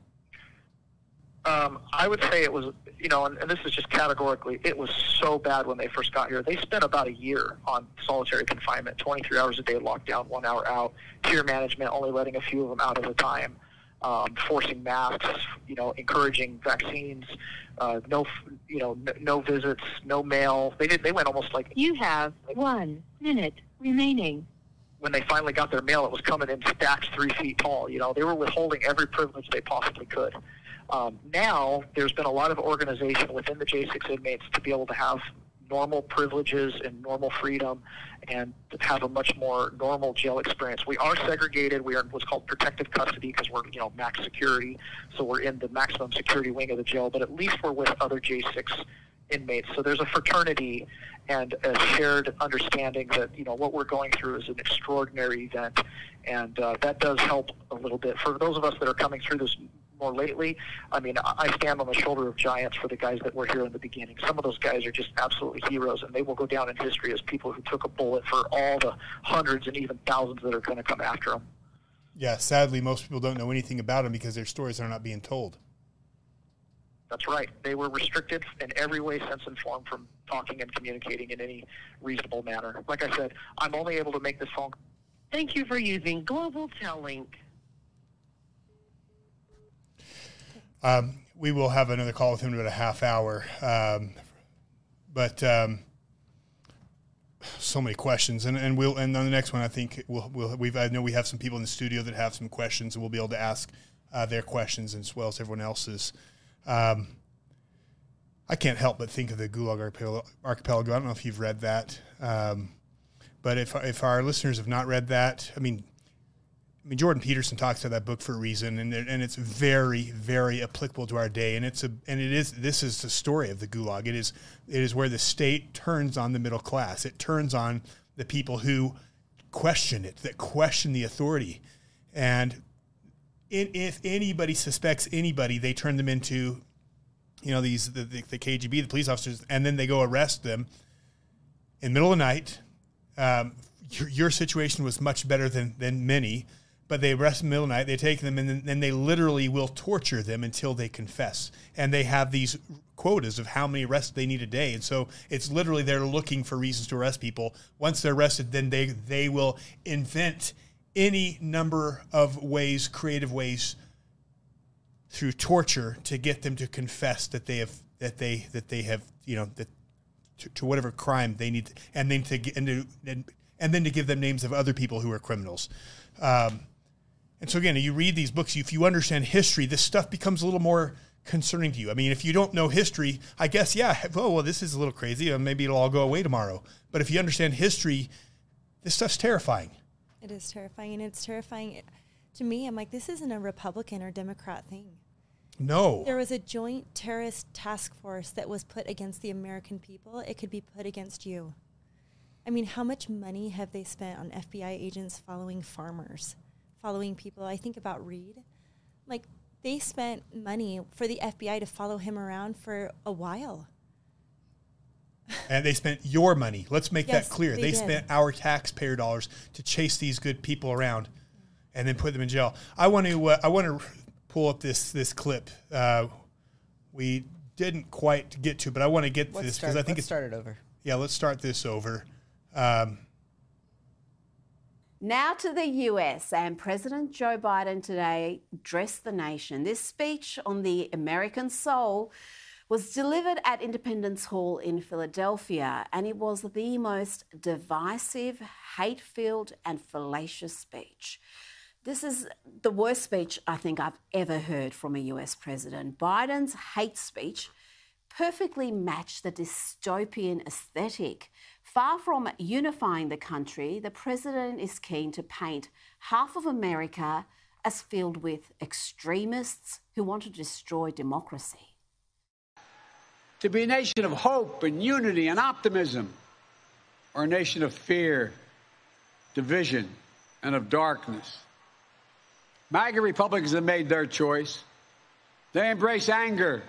Um, I would say it was, you know, and, and this is just categorically, it was so bad when they first got here. They spent about a year on solitary confinement, 23 hours a day lockdown, one hour out, peer management, only letting a few of them out at a time, um, forcing masks, you know, encouraging vaccines, uh, no, you know, n- no visits, no mail. They did. They went almost like You have one minute remaining. when they finally got their mail, it was coming in stacks three feet tall. You know, they were withholding every privilege they possibly could. Um, now, there's been a lot of organization within the J6 inmates to be able to have normal privileges and normal freedom and have a much more normal jail experience. We are segregated. We are in what's called protective custody because we're, you know, max security. So we're in the maximum security wing of the jail, but at least we're with other J6 inmates. So there's a fraternity and a shared understanding that you know what we're going through is an extraordinary event, and uh, that does help a little bit for those of us that are coming through this more lately. I mean, I I stand on the shoulder of giants for the guys that were here in the beginning. Some of those guys are just absolutely heroes, and they will go down in history as people who took a bullet for all the hundreds and even thousands that are going to come after them. Yeah, sadly, most people don't know anything about them because their stories are not being told. That's right. They were restricted in every way, sense, and form from talking and communicating in any reasonable manner. Like I said, I'm only able to make this phone Thank you for using Global Tel Link. Um, we will have another call with him in about a half hour. Um, but um, so many questions, and, and we'll and on the next one, I think we'll, we'll we've I know we have some people in the studio that have some questions, and we'll be able to ask uh, their questions as well as everyone else's. Um, I can't help but think of the Gulag Archipelago. I don't know if you've read that, um, but if if our listeners have not read that, I mean, I mean, Jordan Peterson talks about that book for a reason, and and it's very, very applicable to our day. And it's a and it is this is the story of the Gulag. It is it is where the state turns on the middle class. It turns on the people who question it, that question the authority, and in, if anybody suspects anybody, they turn them into, you know, these the, the, the KGB, the police officers, and then they go arrest them in the middle of the night. Um, your, your situation was much better than than many, but they arrest them in the middle of the night. They take them and then, they literally will torture them until they confess. And they have these quotas of how many arrests they need a day. And so it's literally they're looking for reasons to arrest people. Once they're arrested, then they they will invent any number of ways, creative ways through torture to get them to confess that they have that they that they have you know that to, to whatever crime they need, and then to and, to, and and then to give them names of other people who are criminals. Um, And so again, you read these books, if you understand history, this stuff becomes a little more concerning to you. I mean, if you don't know history, I guess yeah, <laughs> oh well, this is a little crazy. uh, Maybe it'll all go away tomorrow. But if you understand history, this stuff's terrifying. It is terrifying, and it's terrifying to me. I'm like, this isn't a Republican or Democrat thing. No. There was a joint terrorist task force that was put against the American people. It could be put against you. I mean, how much money have they spent on FBI agents following farmers, following people? I think about Reed. Like, they spent money for the FBI to follow him around for a while. And they spent your money. Let's make Yes, that clear. they They, spent our taxpayer dollars to chase these good people around, and then put them in jail. I want to. Uh, I want to pull up this this clip. Uh, we didn't quite get to, but I want to get to Let's this because I think let's it's start it over. Yeah, let's start this over. Um, Now to the US, and President Joe Biden today addressed the nation. This speech on the American soul was delivered at Independence Hall in Philadelphia, and it was the most divisive, hate filled, and fallacious speech. This is the worst speech I think I've ever heard from a US president. Biden's hate speech perfectly matched the dystopian aesthetic. Far from unifying the country, the president is keen to paint half of America as filled with extremists who want to destroy democracy. to be a nation of hope and unity and optimism, or a nation of fear, division, and of darkness. MAGA Republicans have made their choice. They embrace anger.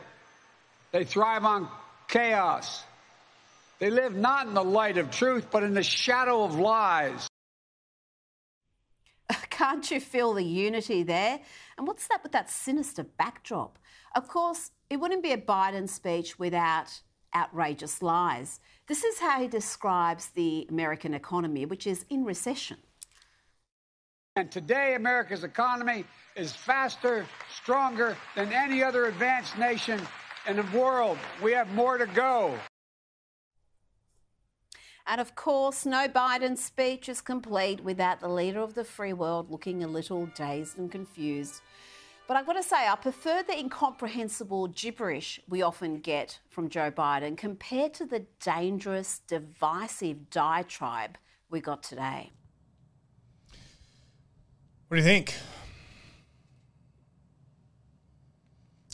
They thrive on chaos. They live not in the light of truth, but in the shadow of lies. <laughs> Can't you feel the unity there? And what's that with that sinister backdrop? Of course, it wouldn't be a Biden speech without outrageous lies. This is how he describes the American economy, which is in recession. And today, America's economy is faster, stronger than any other advanced nation in the world. We have more to go. And of course, no Biden speech is complete without the leader of the free world looking a little dazed and confused. But I've got to say, I prefer the incomprehensible gibberish we often get from Joe Biden compared to the dangerous, divisive diatribe we got today. what do you think?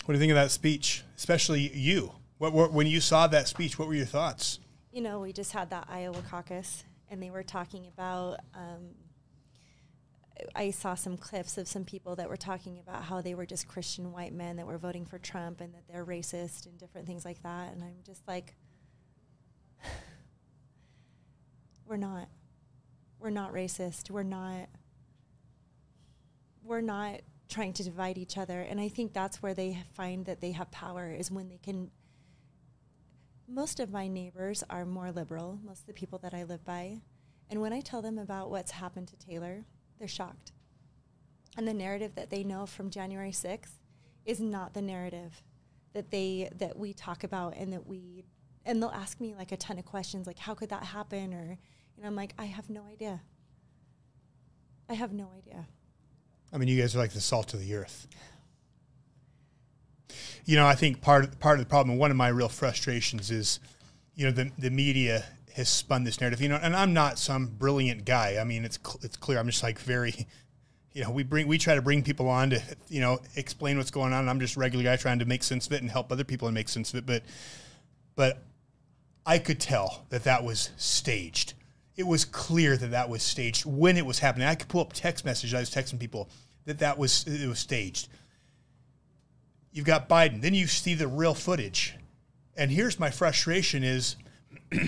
What do you think of that speech, especially you? What, what when you saw that speech? What were your thoughts? You know, we just had that Iowa caucus, and they were talking about. Um, I saw some clips of some people that were talking about how they were just Christian white men that were voting for Trump and that they're racist and different things like that. And I'm just like, <sighs> we're not. We're not racist. We're not. We're not trying to divide each other. And I think that's where they find that they have power is when they can most of my neighbors are more liberal, most of the people that I live by. And when I tell them about what's happened to Taylor, they're shocked. And the narrative that they know from January 6th is not the narrative that they that we talk about and that we and they'll ask me like a ton of questions like how could that happen or you know I'm like I have no idea. I have no idea. I mean, you guys are like the salt of the earth. You know, I think part of part of the problem, one of my real frustrations is, you know, the the media has spun this narrative. You know, and I'm not some brilliant guy. I mean, it's cl- it's clear. I'm just like very, you know, we bring we try to bring people on to you know explain what's going on. I'm just a regular guy trying to make sense of it and help other people and make sense of it. But but I could tell that that was staged. It was clear that that was staged when it was happening. I could pull up text messages I was texting people that that was it was staged. You've got Biden, then you see the real footage, and here's my frustration: is <clears throat>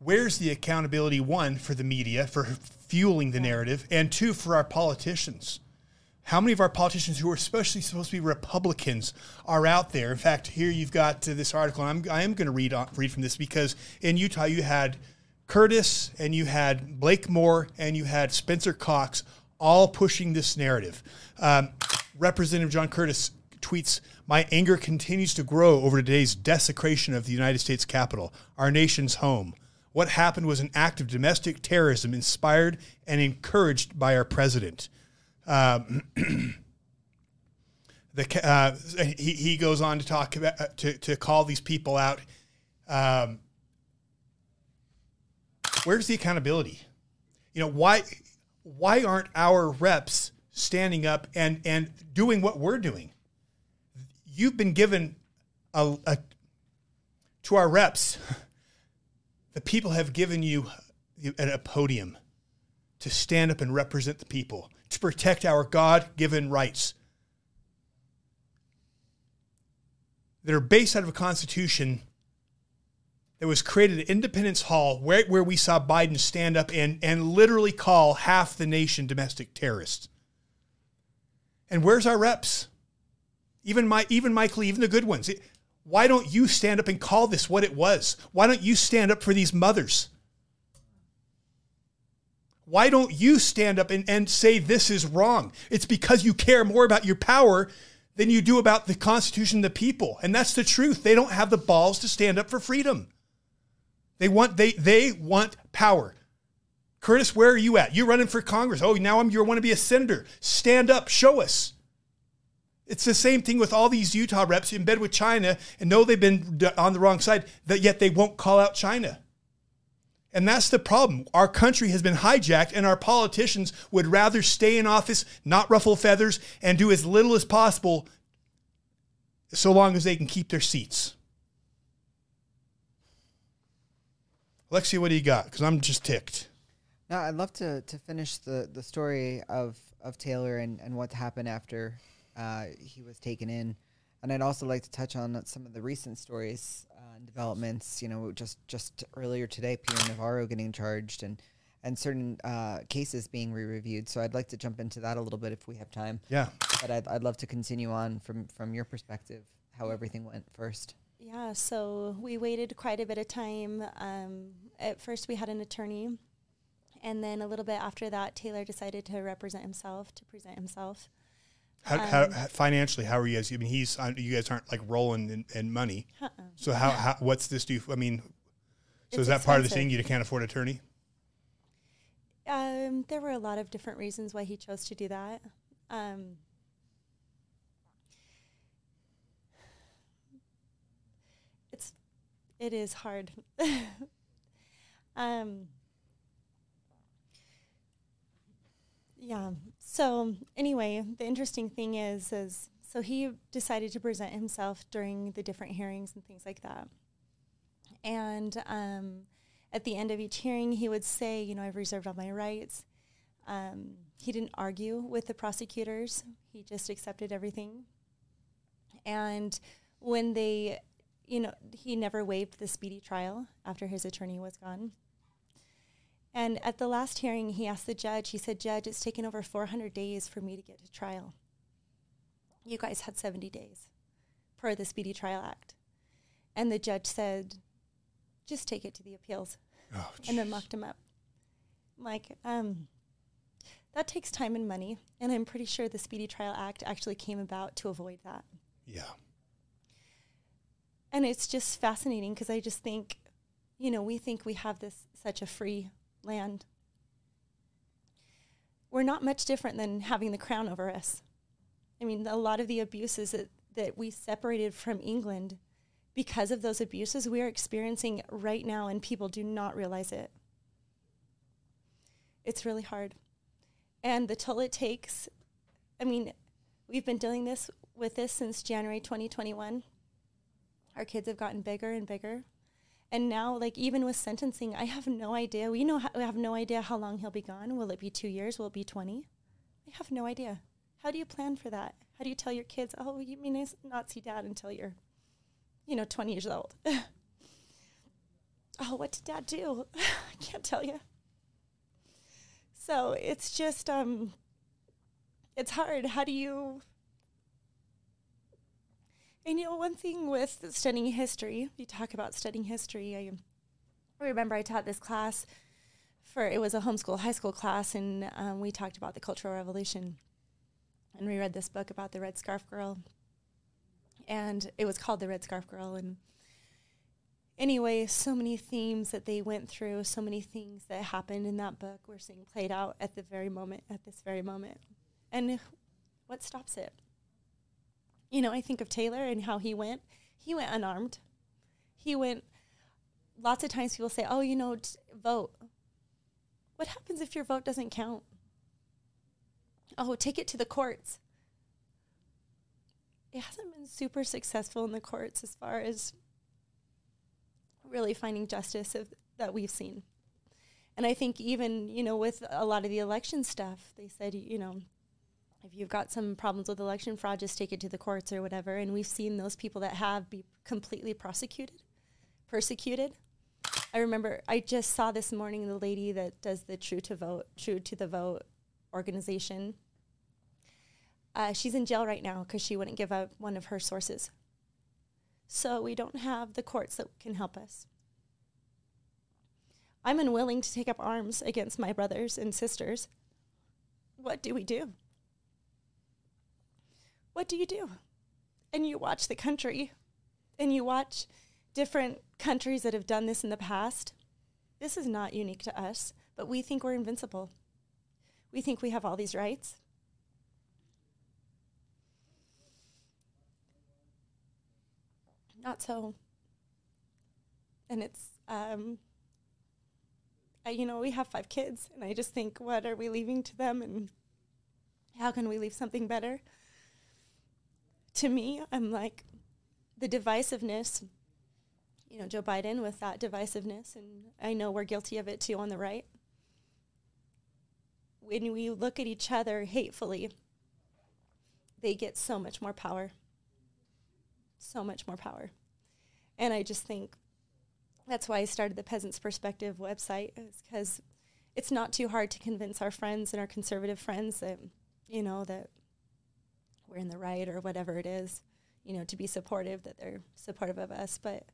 where's the accountability? One for the media for fueling the narrative, and two for our politicians. How many of our politicians who are especially supposed to be Republicans are out there? In fact, here you've got uh, this article. And I'm, I am going to read on, read from this because in Utah you had Curtis and you had Blake Moore and you had Spencer Cox all pushing this narrative. Um, Representative John Curtis tweets, "My anger continues to grow over today's desecration of the United States Capitol, our nation's home. What happened was an act of domestic terrorism inspired and encouraged by our president." Um, <clears throat> the uh, he he goes on to talk about uh, to to call these people out. Um, where's the accountability? You know why why aren't our reps standing up and and doing what we're doing? You've been given a, a to our reps. <laughs> The people have given you a, podium to stand up and represent the people, to protect our God given rights that are based out of a constitution that was created at Independence Hall, where, where we saw Biden stand up and, and literally call half the nation domestic terrorists. And where's our reps? Even my even Lee, even the good ones. Why don't you stand up and call this what it was? Why don't you stand up for these mothers? Why don't you stand up and, and say this is wrong? It's because you care more about your power than you do about the Constitution the people. And that's the truth. They don't have the balls to stand up for freedom. They want they they want power. Curtis, where are you at? You're running for Congress. Oh, now I'm you want to be a senator. Stand up, show us. It's the same thing with all these Utah reps in bed with China and know they've been on the wrong side, that yet they won't call out China. And that's the problem. Our country has been hijacked, and our politicians would rather stay in office, not ruffle feathers, and do as little as possible so long as they can keep their seats. Alexia, what do you got? Because I'm just ticked. No, I'd love to, to finish the, the story of, of Taylor and, and what happened after uh, he was taken in. And I'd also like to touch on some of the recent stories uh, and developments. You know, just just earlier today, Peter Navarro getting charged and and certain uh, cases being re-reviewed. So I'd like to jump into that a little bit if we have time. Yeah. But I'd, I'd love to continue on from from your perspective how everything went first. Yeah, so we waited quite a bit of time. Um, at first, we had an attorney, and then a little bit after that, Taylor decided to represent himself, to present himself. How, Um, how, financially, how are you guys? I mean, he's uh, you guys aren't like rolling in, in money. Uh-uh. So how, how what's this do? I mean, so It's is that part of the thing? You can't afford attorney. Um, there were a lot of different reasons why he chose to do that. Um, it's it is hard. <laughs> um, yeah. So anyway, the interesting thing is, is so he decided to present himself during the different hearings and things like that. And um, at the end of each hearing, he would say, you know, I've reserved all my rights. Um, he didn't argue with the prosecutors. He just accepted everything. And when they, you know, he never waived the speedy trial after his attorney was gone. And at the last hearing, he asked the judge, he said, Judge, it's taken over 400 days for me to get to trial. You guys had 70 days per the Speedy Trial Act. And the judge said, just take it to the appeals. Oh, and then locked him up. Like, um, that takes time and money. And I'm pretty sure the Speedy Trial Act actually came about to avoid that. Yeah. And it's just fascinating because I just think, you know, we think we have this such a free land. We're not much different than having the crown over us. I mean, a lot of the abuses that, that we separated from England because of those abuses we are experiencing right now, and people do not realize it. It's really hard. And the toll it takes, I mean, we've been dealing this with this since January 2021. Our kids have gotten bigger and bigger. And now, like even with sentencing, I have no idea. We know we have no idea how long he'll be gone. Will it be two years? Will it be twenty? I have no idea. How do you plan for that? How do you tell your kids, "Oh, you mean not see dad until you're, you know, twenty years old"? <laughs> oh, what did dad do? <laughs> I can't tell you. So it's just, um, it's hard. How do you and you know, one thing with studying history, you talk about studying history. I, I remember I taught this class for it was a homeschool high school class, and um, we talked about the Cultural Revolution, and we read this book about the Red Scarf Girl, and it was called the Red Scarf Girl. And anyway, so many themes that they went through, so many things that happened in that book, we're seeing played out at the very moment, at this very moment. And what stops it? You know, I think of Taylor and how he went. He went unarmed. He went, lots of times people say, oh, you know, vote. What happens if your vote doesn't count? Oh, take it to the courts. It hasn't been super successful in the courts as far as really finding justice of, that we've seen. And I think even, you know, with a lot of the election stuff, they said, you know, if you've got some problems with election fraud, just take it to the courts or whatever. And we've seen those people that have be completely prosecuted, persecuted. I remember I just saw this morning the lady that does the True to Vote, True to the Vote organization. Uh, she's in jail right now because she wouldn't give up one of her sources. So we don't have the courts that can help us. I'm unwilling to take up arms against my brothers and sisters. What do we do? What do you do? And you watch the country and you watch different countries that have done this in the past. This is not unique to us, but we think we're invincible. We think we have all these rights. Not so. And it's, um, I, you know, we have five kids, and I just think, what are we leaving to them, and how can we leave something better? To me, I'm like, the divisiveness, you know, Joe Biden with that divisiveness, and I know we're guilty of it too on the right. When we look at each other hatefully, they get so much more power. So much more power. And I just think that's why I started the Peasants Perspective website, is because it's not too hard to convince our friends and our conservative friends that, you know, that we're in the right or whatever it is, you know, to be supportive, that they're supportive of us. But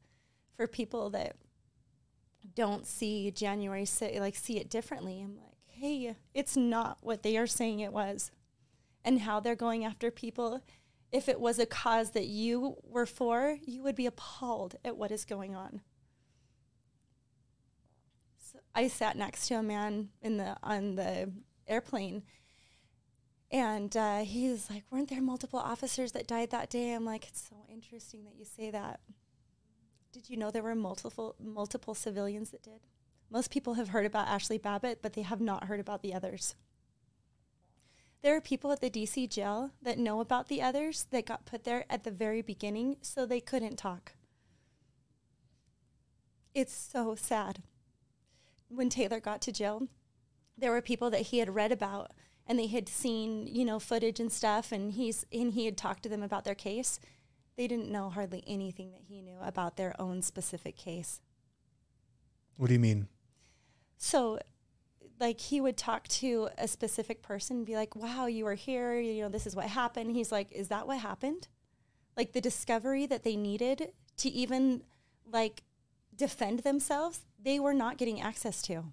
for people that don't see January 6th, like see it differently, I'm like, hey, it's not what they are saying it was. And how they're going after people. If it was a cause that you were for, you would be appalled at what is going on. So I sat next to a man in the on the airplane and uh, he was like, Weren't there multiple officers that died that day? I'm like, It's so interesting that you say that. Did you know there were multiple multiple civilians that did? Most people have heard about Ashley Babbitt, but they have not heard about the others. There are people at the DC jail that know about the others that got put there at the very beginning so they couldn't talk. It's so sad. When Taylor got to jail, there were people that he had read about and they had seen, you know, footage and stuff and he's and he had talked to them about their case. They didn't know hardly anything that he knew about their own specific case. What do you mean? So like he would talk to a specific person and be like, "Wow, you were here, you know, this is what happened." He's like, "Is that what happened?" Like the discovery that they needed to even like defend themselves, they were not getting access to.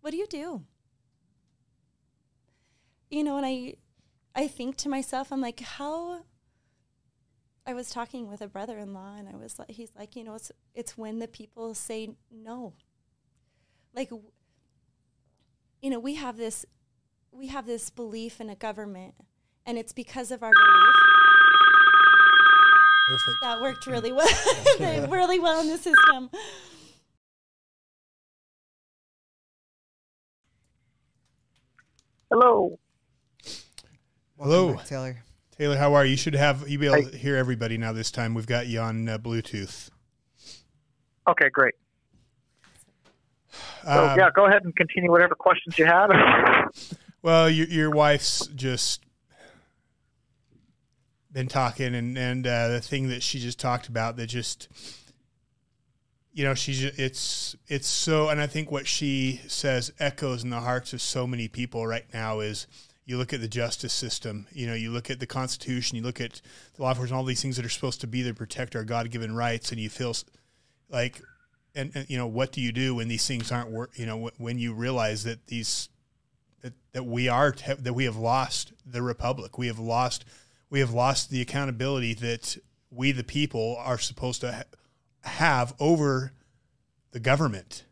What do you do? You know, and I I think to myself, I'm like, how I was talking with a brother-in-law and I was like he's like, you know, it's it's when the people say no. Like you know, we have this we have this belief in a government and it's because of our belief Perfect. that worked really well <laughs> <laughs> really well in the system. Hello. Hello, back, Taylor. Taylor, how are you? You should have you be able to hear everybody now. This time we've got you on uh, Bluetooth. Okay, great. So Um, yeah, go ahead and continue whatever questions you had. <laughs> Well, your your wife's just been talking, and and uh, the thing that she just talked about that just, you know, she's ju- it's it's so, and I think what she says echoes in the hearts of so many people right now is. You look at the justice system, you know, you look at the Constitution, you look at the law enforcement, all these things that are supposed to be there to protect our God given rights, and you feel like, and, and you know, what do you do when these things aren't work? You know, when you realize that these that, that we are that we have lost the republic. We have lost we have lost the accountability that we the people are supposed to ha- have over the government.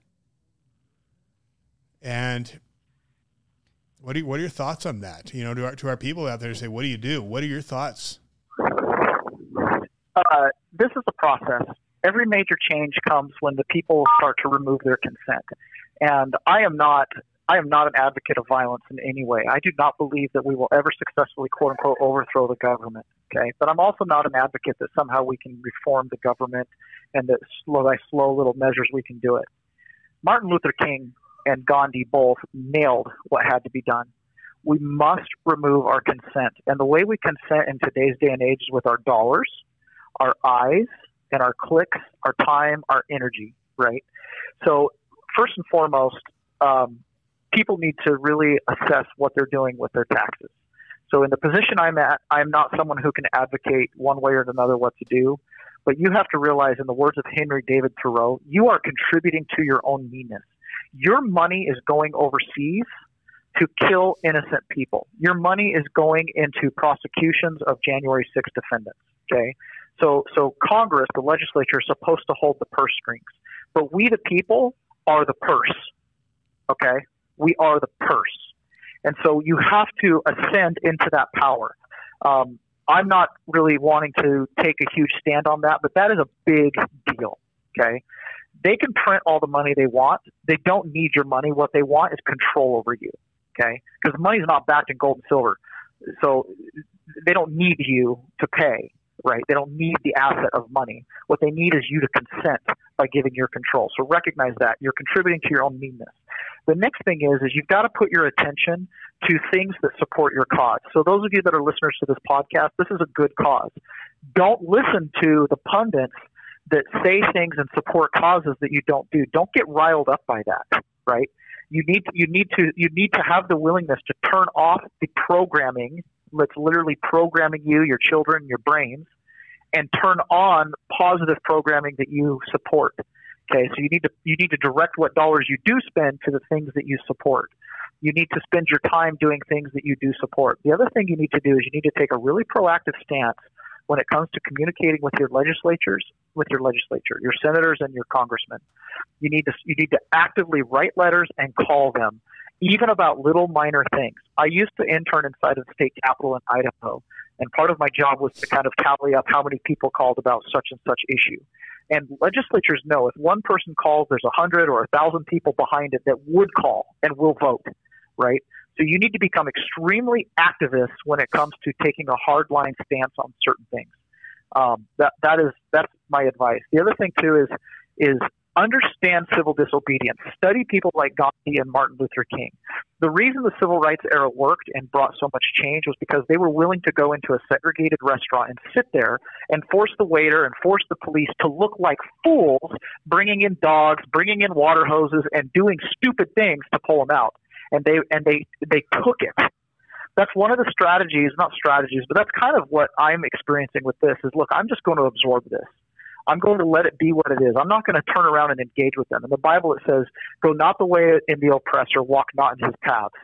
And What do you, what are your thoughts on that? You know, to our, to our people out there say, what do you do? What are your thoughts? Uh, this is a process. Every major change comes when the people start to remove their consent. And I am not I am not an advocate of violence in any way. I do not believe that we will ever successfully quote unquote overthrow the government. Okay. But I'm also not an advocate that somehow we can reform the government and that slow by slow little measures we can do it. Martin Luther King and Gandhi both nailed what had to be done. We must remove our consent. And the way we consent in today's day and age is with our dollars, our eyes, and our clicks, our time, our energy, right? So, first and foremost, um, people need to really assess what they're doing with their taxes. So, in the position I'm at, I'm not someone who can advocate one way or another what to do. But you have to realize, in the words of Henry David Thoreau, you are contributing to your own meanness. Your money is going overseas to kill innocent people. Your money is going into prosecutions of January 6 defendants. Okay, so so Congress, the legislature, is supposed to hold the purse strings, but we, the people, are the purse. Okay, we are the purse, and so you have to ascend into that power. Um, I'm not really wanting to take a huge stand on that, but that is a big deal. Okay. They can print all the money they want. They don't need your money. What they want is control over you. Okay. Because money is not backed in gold and silver. So they don't need you to pay, right? They don't need the asset of money. What they need is you to consent by giving your control. So recognize that. You're contributing to your own meanness. The next thing is, is you've got to put your attention to things that support your cause. So those of you that are listeners to this podcast, this is a good cause. Don't listen to the pundits that say things and support causes that you don't do. Don't get riled up by that, right? You need to, you need to you need to have the willingness to turn off the programming that's literally programming you, your children, your brains, and turn on positive programming that you support. Okay, so you need to you need to direct what dollars you do spend to the things that you support. You need to spend your time doing things that you do support. The other thing you need to do is you need to take a really proactive stance when it comes to communicating with your legislatures, with your legislature, your senators and your congressmen. You need to you need to actively write letters and call them, even about little minor things. I used to intern inside of the state capitol in Idaho, and part of my job was to kind of tally up how many people called about such and such issue. And legislatures know if one person calls, there's a hundred or a thousand people behind it that would call and will vote, right? So you need to become extremely activist when it comes to taking a hard line stance on certain things. Um, that that is that's my advice. The other thing too is is understand civil disobedience. Study people like Gandhi and Martin Luther King. The reason the civil rights era worked and brought so much change was because they were willing to go into a segregated restaurant and sit there and force the waiter and force the police to look like fools, bringing in dogs, bringing in water hoses, and doing stupid things to pull them out. And they and they they took it. That's one of the strategies, not strategies, but that's kind of what I'm experiencing with this. Is look, I'm just going to absorb this. I'm going to let it be what it is. I'm not going to turn around and engage with them. In the Bible, it says, "Go not the way in the oppressor, walk not in his paths."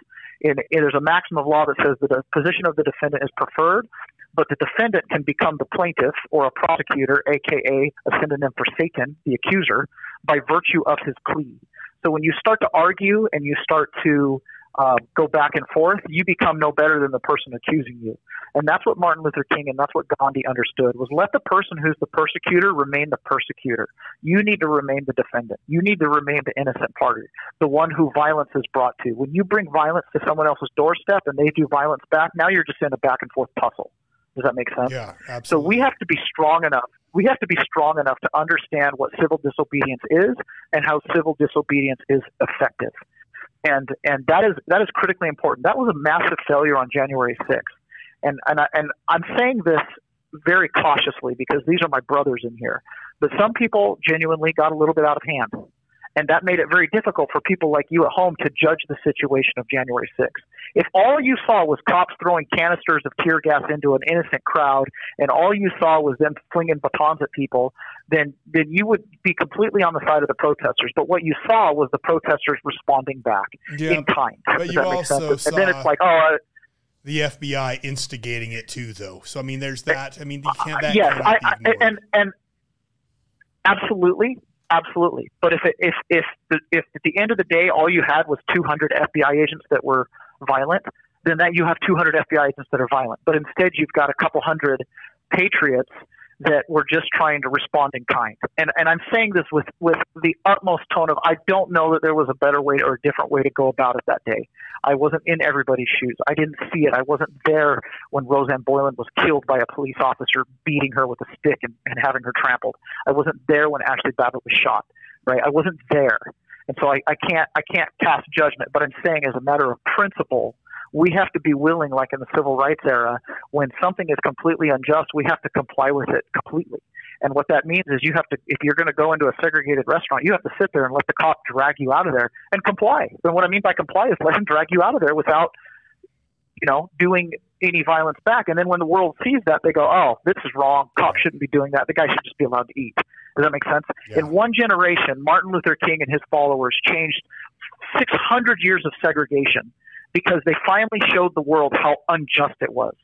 In, there's a maxim of law that says that the position of the defendant is preferred, but the defendant can become the plaintiff or a prosecutor, aka a synonym for Satan, the accuser, by virtue of his plea. So when you start to argue and you start to uh, go back and forth, you become no better than the person accusing you. And that's what Martin Luther King and that's what Gandhi understood was let the person who's the persecutor remain the persecutor. You need to remain the defendant. You need to remain the innocent party, the one who violence is brought to. When you bring violence to someone else's doorstep and they do violence back, now you're just in a back and forth tussle. Does that make sense? Yeah, absolutely. So we have to be strong enough. We have to be strong enough to understand what civil disobedience is and how civil disobedience is effective and and that is that is critically important. That was a massive failure on January 6th, and and I, and I'm saying this very cautiously because these are my brothers in here. But some people genuinely got a little bit out of hand, and that made it very difficult for people like you at home to judge the situation of January 6th. If all you saw was cops throwing canisters of tear gas into an innocent crowd, and all you saw was them flinging batons at people, then then you would be completely on the side of the protesters. But what you saw was the protesters responding back Yeah, in kind. but Does you that make also sense? And then it's like, oh, uh, The FBI instigating it too, though. So I mean, there's that. I mean, you can't. That yes, I, I, and and absolutely, absolutely. But if it, if if the, if at the end of the day all you had was 200 FBI agents that were violent, then that you have 200 FBI agents that are violent. But instead, you've got a couple hundred patriots that were just trying to respond in kind. And and I'm saying this with with the utmost tone of I don't know that there was a better way or a different way to go about it that day. I wasn't in everybody's shoes. I didn't see it. I wasn't there when Rosanne Boyland was killed by a police officer beating her with a stick and, and having her trampled. I wasn't there when Ashley Babbitt was shot. Right? I wasn't there. And so I, I can't I can't cast judgment, but I'm saying as a matter of principle, we have to be willing, like in the civil rights era, when something is completely unjust, we have to comply with it completely. And what that means is you have to, if you're going to go into a segregated restaurant, you have to sit there and let the cop drag you out of there and comply. And what I mean by comply is let him drag you out of there without, you know, doing any violence back. And then when the world sees that, they go, oh, this is wrong. Cops shouldn't be doing that. The guy should just be allowed to eat. Does that make sense? Yeah. In one generation, Martin Luther King and his followers changed 600 years of segregation because they finally showed the world how unjust it was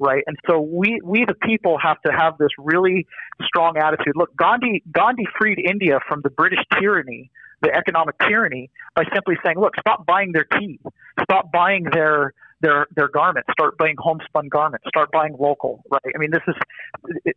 right? And so we we the people have to have this really strong attitude. Look, Gandhi Gandhi freed India from the British tyranny, the economic tyranny, by simply saying, "Look, stop buying their tea, stop buying their their their garments, start buying homespun garments, start buying local, right? I mean, this is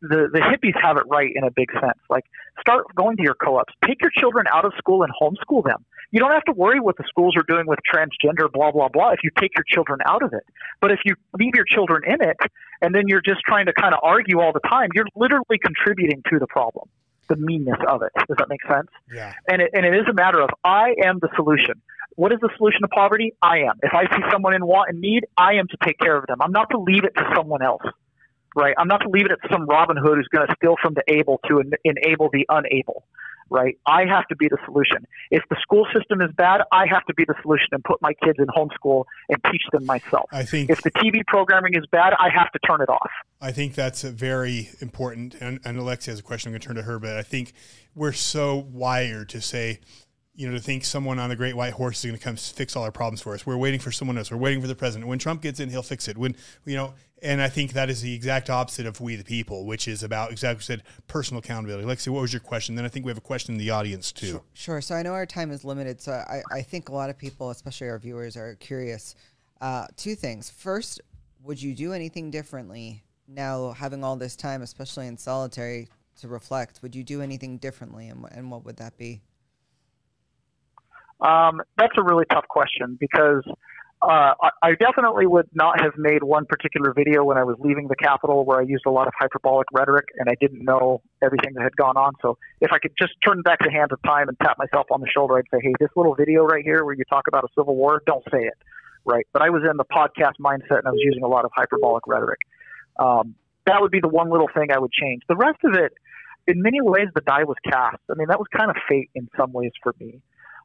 the the hippies have it right in a big sense. Like, start going to your co-ops, take your children out of school and homeschool them. You don't have to worry what the schools are doing with transgender, blah blah blah. If you take your children out of it, but if you leave your children in it, and then you're just trying to kind of argue all the time, you're literally contributing to the problem the meanness of it. Does that make sense? Yeah. And it, and it is a matter of I am the solution. What is the solution to poverty? I am. If I see someone in want and need, I am to take care of them. I'm not to leave it to someone else, right? I'm not to leave it to some Robin Hood who's going to steal from the able to en- enable the unable, right? I have to be the solution. If the school system is bad, I have to be the solution and put my kids in homeschool and teach them myself. I think if the TV programming is bad, I have to turn it off. I think that's a very important. And, and Alexia has a question. I'm going to turn to her, but I think we're so wired to say, you know, to think someone on a great white horse is going to come fix all our problems for us. We're waiting for someone else. We're waiting for the president. When Trump gets in, he'll fix it. When you know, and I think that is the exact opposite of we the people, which is about exactly said personal accountability. Lexi, what was your question? Then I think we have a question in the audience too. Sure. sure. So I know our time is limited, so I, I think a lot of people, especially our viewers, are curious. Uh, two things. First, would you do anything differently now, having all this time, especially in solitary, to reflect? Would you do anything differently, and, and what would that be? Um, that's a really tough question because uh, I, definitely would not have made one particular video when I was leaving the Capitol where I used a lot of hyperbolic rhetoric and I didn't know everything that had gone on. So if I could just turn back the hands of time and tap myself on the shoulder, I'd say, hey, this little video right here where you talk about a civil war, don't say it. Right. But I was in the podcast mindset and I was using a lot of hyperbolic rhetoric. Um, that would be the one little thing I would change. The rest of it, in many ways, the die was cast. I mean, that was kind of fate in some ways for me.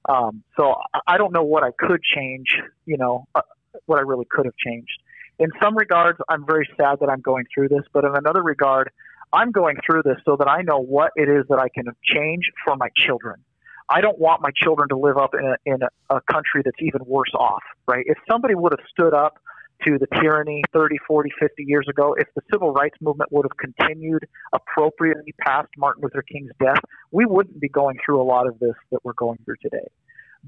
Um, so I don't know what I could change, you know, uh, what I really could have changed. In some regards, I'm very sad that I'm going through this, but in another regard, I'm going through this so that I know what it is that I can change for my children. I don't want my children to live up in a, in a, a country that's even worse off, right? If somebody would have stood up to the tyranny 30, 40, 50 years ago, if the civil rights movement would have continued appropriately past Martin Luther King's death, we wouldn't be going through a lot of this that we're going through today.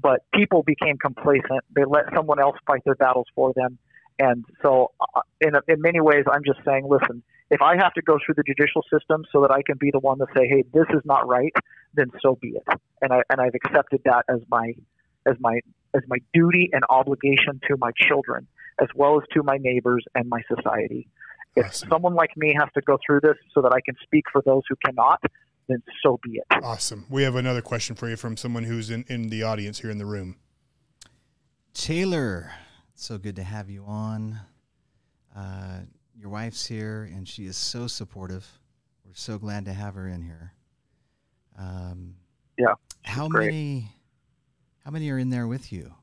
But people became complacent. They let someone else fight their battles for them. And so, uh, in, in many ways, I'm just saying, listen, if I have to go through the judicial system so that I can be the one to say, hey, this is not right, then so be it. And, I, and I've accepted that as my, as, my, as my duty and obligation to my children as well as to my neighbors and my society. If awesome. someone like me has to go through this so that I can speak for those who cannot, then so be it. Awesome. We have another question for you from someone who's in, in the audience here in the room. Taylor, so good to have you on. Uh, your wife's here, and she is so supportive. We're so glad to have her in here. Um, yeah. How great. many? How many are in there with you?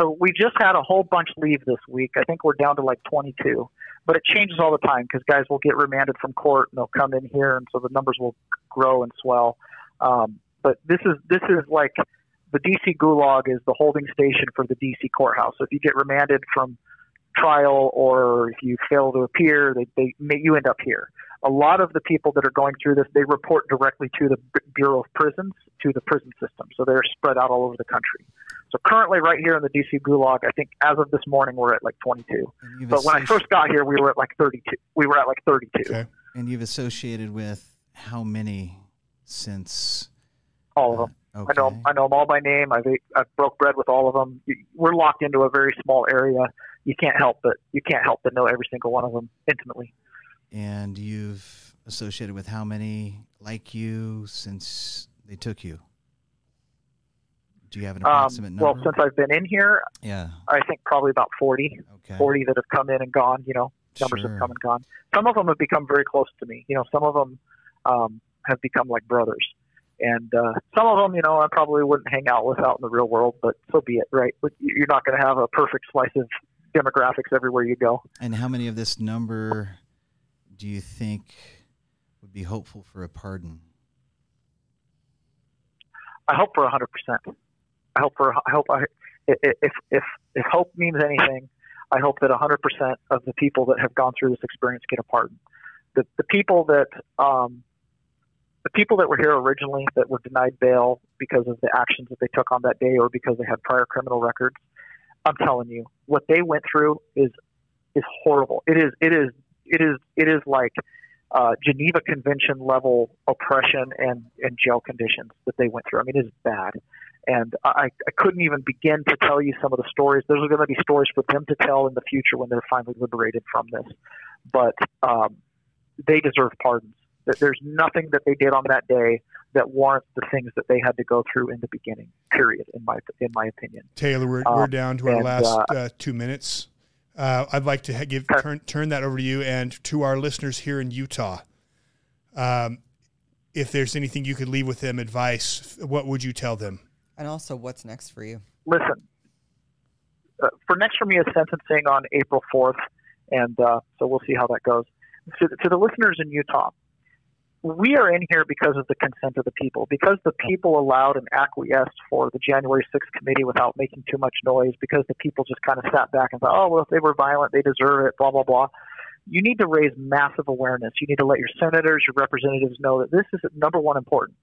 So we just had a whole bunch leave this week. I think we're down to like 22, but it changes all the time because guys will get remanded from court and they'll come in here, and so the numbers will grow and swell. Um, but this is this is like the DC Gulag is the holding station for the DC courthouse. So if you get remanded from trial or if you fail to appear, they, they may, you end up here. A lot of the people that are going through this, they report directly to the Bureau of Prisons, to the prison system. So they're spread out all over the country. So currently, right here in the DC Gulag, I think as of this morning, we're at like 22. But when I first got here, we were at like 32. We were at like 32. And you've associated with how many since? All of them. Uh, I know I know them all by name. I've ate, I've broke bread with all of them. We're locked into a very small area. You can't help but you can't help but know every single one of them intimately. And you've associated with how many like you since they took you? Do you have an Um, approximate number? well, since I've been in here, yeah. I think probably about 40, Okay. 40 that have come in and gone. You know, numbers Sure. have come and gone. Some of them have become very close to me. You know, some of them um, have become like brothers, and uh, some of them, you know, I probably wouldn't hang out with out in the real world. But so be it, right? But You're not going to have a perfect slice of demographics everywhere you go. And how many of this number do you think would be hopeful for a pardon? I hope for 100 percent. I hope for I hope I if if if, hope means anything, I hope that 100 percent of the people that have gone through this experience get a pardon. The the people that um, the people that were here originally that were denied bail because of the actions that they took on that day or because they had prior criminal records, I'm telling you, what they went through is is horrible. It is it is it is it is like uh, Geneva Convention level oppression and, and jail conditions that they went through. I mean, it is bad. And I, I couldn't even begin to tell you some of the stories. Those are going to be stories for them to tell in the future when they're finally liberated from this. But um, they deserve pardons. There's nothing that they did on that day that warrants the things that they had to go through in the beginning. Period. In my in my opinion. Taylor, we're, we're Um, down to our and, last uh, uh, two minutes. Uh, I'd like to give turn, turn that over to you and to our listeners here in Utah. Um, if there's anything you could leave with them, advice, what would you tell them? And also, what's next for you? listen, uh, for next for me is sentencing on April 4th, and uh, so we'll see how that goes. To, to the listeners in Utah, we are in here because of the consent of the people, because the people allowed and acquiesced for the January 6th committee without making too much noise, because the people just kind of sat back and thought, oh, well, if they were violent, they deserve it, blah, blah, blah. You need to raise massive awareness. You need to let your senators, your representatives know that this is number one important.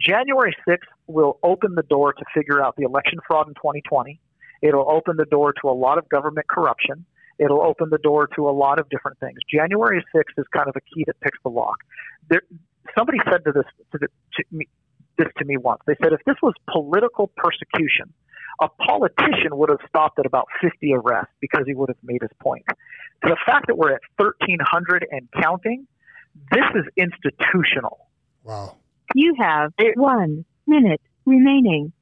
January 6th will open the door to figure out the election fraud in 2020. It'll open the door to a lot of government corruption. It'll open the door to a lot of different things. January 6th is kind of a key that picks the lock. There, somebody said to this to, the, to me, this to me once. They said if this was political persecution, a politician would have stopped at about 50 arrests because he would have made his point. The fact that we're at 1,300 and counting, this is institutional. Wow. You have one minute remaining.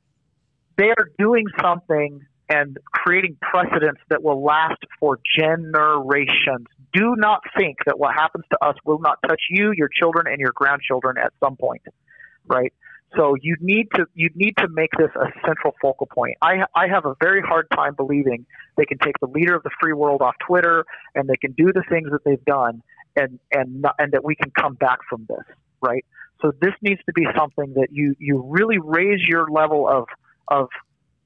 they are doing something and creating precedents that will last for generations. Do not think that what happens to us will not touch you, your children, and your grandchildren at some point, right? So you need to you need to make this a central focal point. I I have a very hard time believing they can take the leader of the free world off Twitter and they can do the things that they've done and and and that we can come back from this, right? So this needs to be something that you you really raise your level of of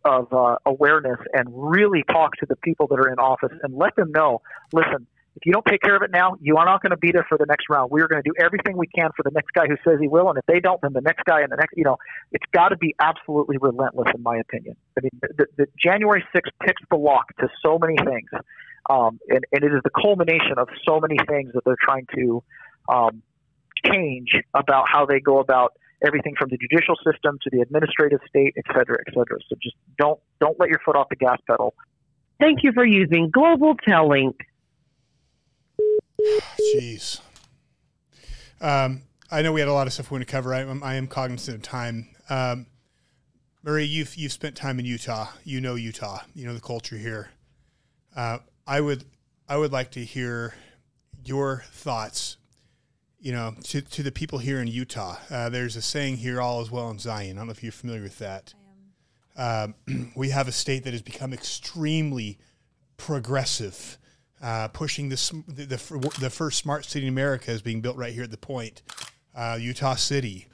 of uh, awareness and really talk to the people that are in office and let them know. Listen, if you don't take care of it now, you are not going to be there for the next round. We are going to do everything we can for the next guy who says he will, and if they don't, then the next guy and the next. You know, it's got to be absolutely relentless, in my opinion. I mean, the, the January 6th picks the lock to so many things, um, and, and it is the culmination of so many things that they're trying to um, change about how they go about everything from the judicial system to the administrative state, et cetera, et cetera. So just don't don't let your foot off the gas pedal. Thank you for using Global Tel Link. Jeez. Um, I know we had a lot of stuff we want to cover. I, am- I am cognizant of time. Um, Marie, you've you've spent time in Utah. You know Utah. You know the culture here. Uh, I would I would like to hear your thoughts. You know, to, to the people here in Utah. Uh, there's a saying here, "All is well in Zion." I don't know if you're familiar with that. Um, <clears throat> we have a state that has become extremely progressive, uh, pushing the, the the the first smart city in America is being built right here at the Point, uh, Utah City.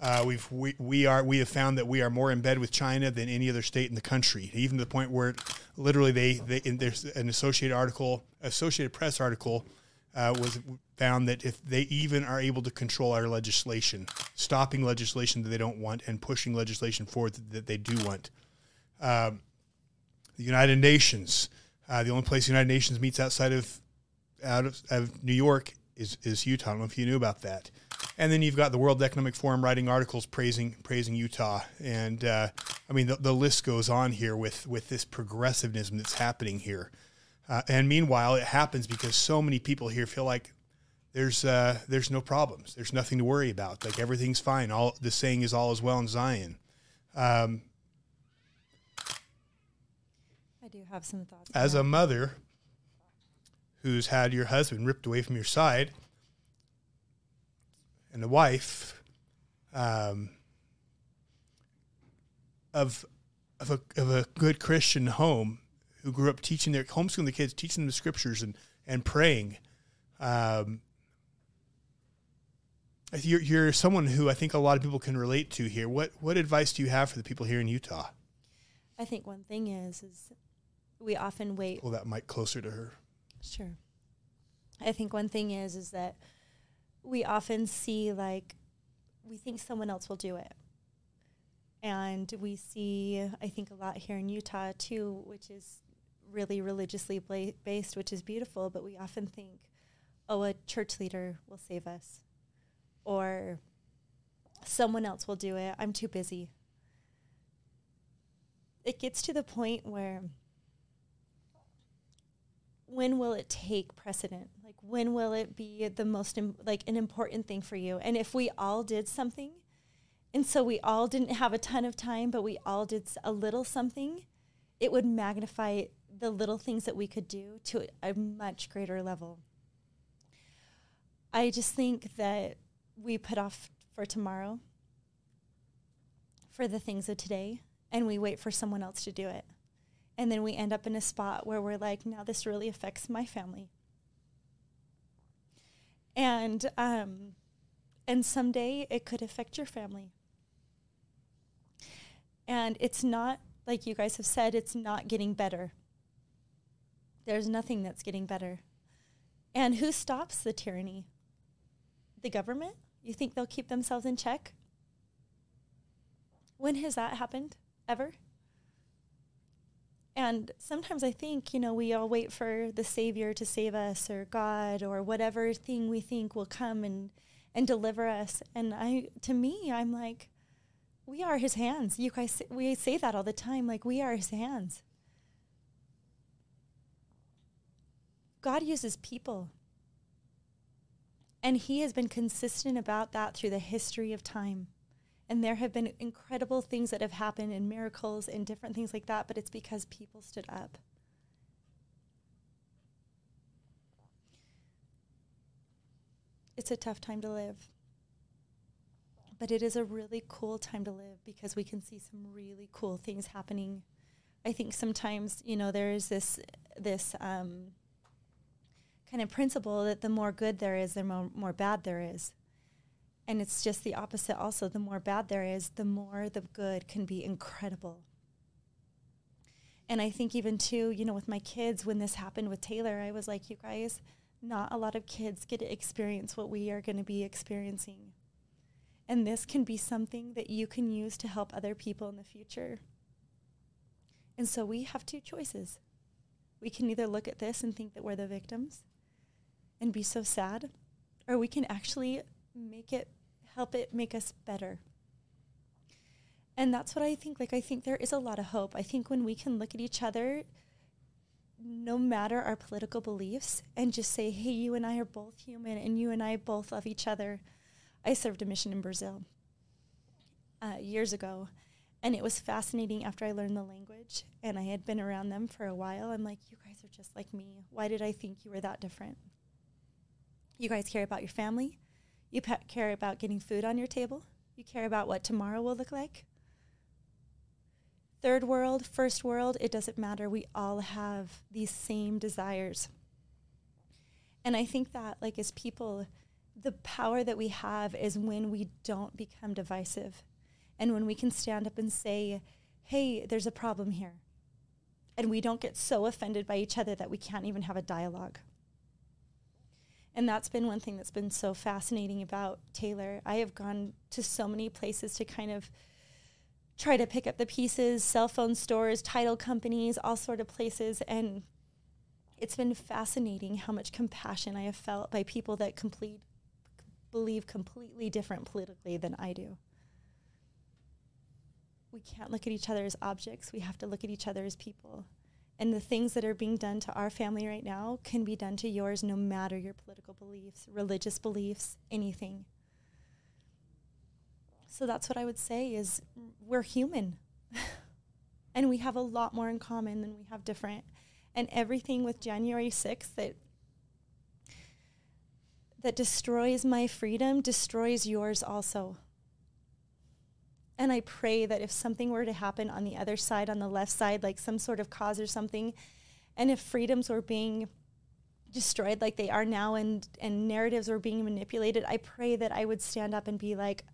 Uh, we've we, we are we have found that we are more in bed with China than any other state in the country, even to the point where literally they, they in, there's an Associated article, Associated Press article, uh, was found that if they even are able to control our legislation, stopping legislation that they don't want and pushing legislation forward that, they do want. Um, the United Nations. Uh, the only place the United Nations meets outside of out of, of New York is is Utah. I don't know if you knew about that. And then you've got the World Economic Forum writing articles praising praising Utah, and uh, I mean the, the list goes on here with with this progressivism that's happening here. Uh, and meanwhile, it happens because so many people here feel like there's uh, there's no problems, there's nothing to worry about, like everything's fine. All the saying is all is well in Zion. Um, I do have some thoughts. as a mother who's had your husband ripped away from your side and a wife um, of of a, of a good Christian home who grew up teaching their homeschooling the kids, teaching them the scriptures and and praying. Um, you're, you're someone who I think a lot of people can relate to here. What what advice do you have for the people here in Utah? I think one thing is is we often wait. Pull that mic closer to her. Sure. I think one thing is is that we often see like we think someone else will do it. And we see I think a lot here in Utah too, which is really religiously bla- based, which is beautiful, but we often think oh a church leader will save us or someone else will do it. I'm too busy. It gets to the point where when will it take precedent? Like when will it be the most Im- like an important thing for you? And if we all did something, and so we all didn't have a ton of time, but we all did a little something, it would magnify the little things that we could do to a much greater level. I just think that we put off for tomorrow for the things of today and we wait for someone else to do it. And then we end up in a spot where we're like, now this really affects my family. And um, and someday it could affect your family. And it's not like you guys have said, it's not getting better. There's nothing that's getting better. And who stops the tyranny? The government? You think they'll keep themselves in check? When has that happened? Ever? And sometimes I think, you know, we all wait for the Savior to save us or God or whatever thing we think will come and, and deliver us. And I, to me, I'm like, we are his hands. You guys, we say that all the time, like we are his hands. God uses people. And he has been consistent about that through the history of time. And there have been incredible things that have happened and miracles and different things like that, but it's because people stood up. It's a tough time to live. But it is a really cool time to live because we can see some really cool things happening. I think sometimes, you know, there is this this um, kind of principle that the more good there is, the more, more bad there is. And it's just the opposite also. The more bad there is, the more the good can be incredible. And I think even too, you know, with my kids, when this happened with Taylor, I was like, you guys, not a lot of kids get to experience what we are going to be experiencing. And this can be something that you can use to help other people in the future. And so we have two choices. We can either look at this and think that we're the victims and be so sad, or we can actually make it help it make us better. And that's what I think. Like, I think there is a lot of hope. I think when we can look at each other, no matter our political beliefs, and just say, hey, you and I are both human, and you and I both love each other. I served a mission in Brazil uh, years ago, and it was fascinating after I learned the language and I had been around them for a while. I'm like, you guys are just like me. Why did I think you were that different? You guys care about your family. You care about getting food on your table. You care about what tomorrow will look like. Third world, first world, it doesn't matter. We all have these same desires. And I think that, like, as people, the power that we have is when we don't become divisive and when we can stand up and say, hey, there's a problem here. And we don't get so offended by each other that we can't even have a dialogue. And that's been one thing that's been so fascinating about Taylor. I have gone to so many places to kind of try to pick up the pieces, cell phone stores, title companies, all sort of places and it's been fascinating how much compassion I have felt by people that complete believe completely different politically than I do. We can't look at each other as objects. We have to look at each other as people. And the things that are being done to our family right now can be done to yours no matter your political beliefs, religious beliefs, anything. So that's what I would say is we're human. <laughs> and we have a lot more in common than we have different. And everything with January 6th that that destroys my freedom destroys yours also. And I pray that if something were to happen on the other side, on the left side, like some sort of cause or something, and if freedoms were being destroyed like they are now and, and narratives were being manipulated, I pray that I would stand up and be like,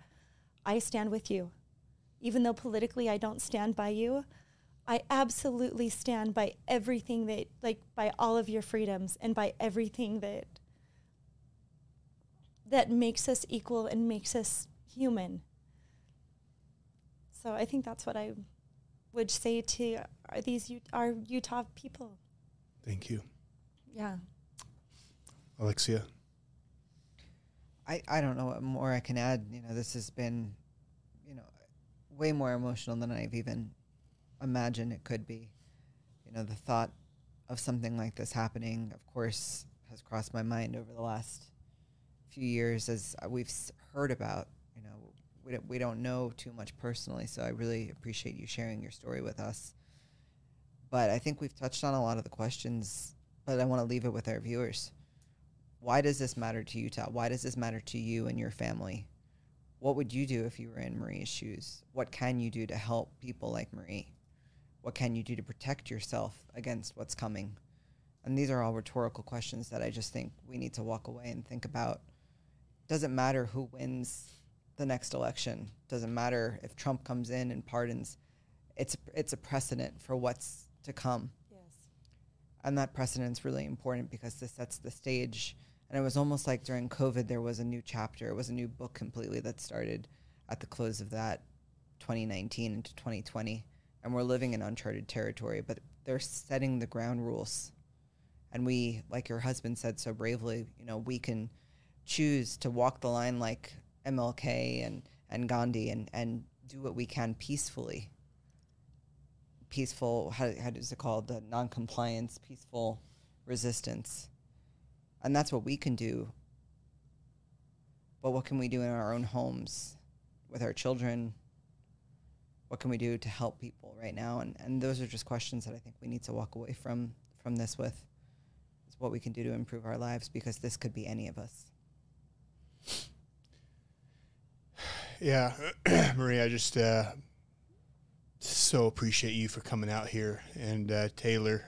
I stand with you. Even though politically I don't stand by you, I absolutely stand by everything that, like, by all of your freedoms and by everything that that makes us equal and makes us human. So I think that's what I would say to are these our Utah people. Thank you. Yeah. Alexia. I, I don't know what more I can add. You know, this has been, you know, way more emotional than I've even imagined it could be. You know, the thought of something like this happening, of course, has crossed my mind over the last few years as we've heard about. We don't, we don't know too much personally, so I really appreciate you sharing your story with us. But I think we've touched on a lot of the questions, but I want to leave it with our viewers. Why does this matter to Utah? Why does this matter to you and your family? What would you do if you were in Marie's shoes? What can you do to help people like Marie? What can you do to protect yourself against what's coming? And these are all rhetorical questions that I just think we need to walk away and think about doesn't matter who wins the next election. Doesn't matter if Trump comes in and pardons. It's it's a precedent for what's to come. Yes. And that precedent's really important because this sets the stage. And it was almost like during COVID there was a new chapter. It was a new book completely that started at the close of that 2019 into 2020. And we're living in uncharted territory, but they're setting the ground rules. And we, like your husband said so bravely, you know, we can choose to walk the line like MLK and, and Gandhi and, and do what we can peacefully. Peaceful, how, how is it called? The non-compliance, peaceful resistance. And that's what we can do. But what can we do in our own homes with our children? What can we do to help people right now? And, and those are just questions that I think we need to walk away from from this with. What we can do to improve our lives because this could be any of us. Yeah, <clears throat> Marie, I just uh, so appreciate you for coming out here, and uh, Taylor.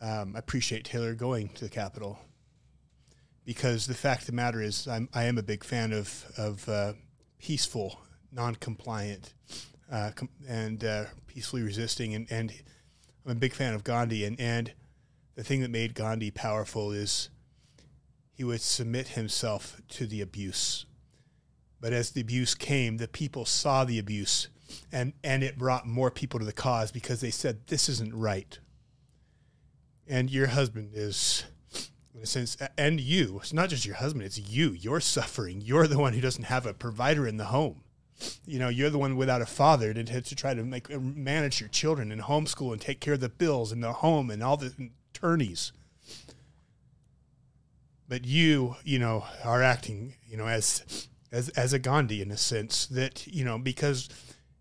Um, I appreciate Taylor going to the Capitol because the fact of the matter is, I'm I am a big fan of of uh, peaceful, non-compliant, uh, com- and uh, peacefully resisting, and and I'm a big fan of Gandhi, and and the thing that made Gandhi powerful is he would submit himself to the abuse. But as the abuse came, the people saw the abuse and, and it brought more people to the cause because they said, this isn't right. And your husband is, in a sense, and you, it's not just your husband, it's you. You're suffering. You're the one who doesn't have a provider in the home. You know, you're the one without a father to, to try to make uh, manage your children and homeschool and take care of the bills and the home and all the attorneys but you, you know, are acting, you know, as as as a Gandhi in a sense that you know because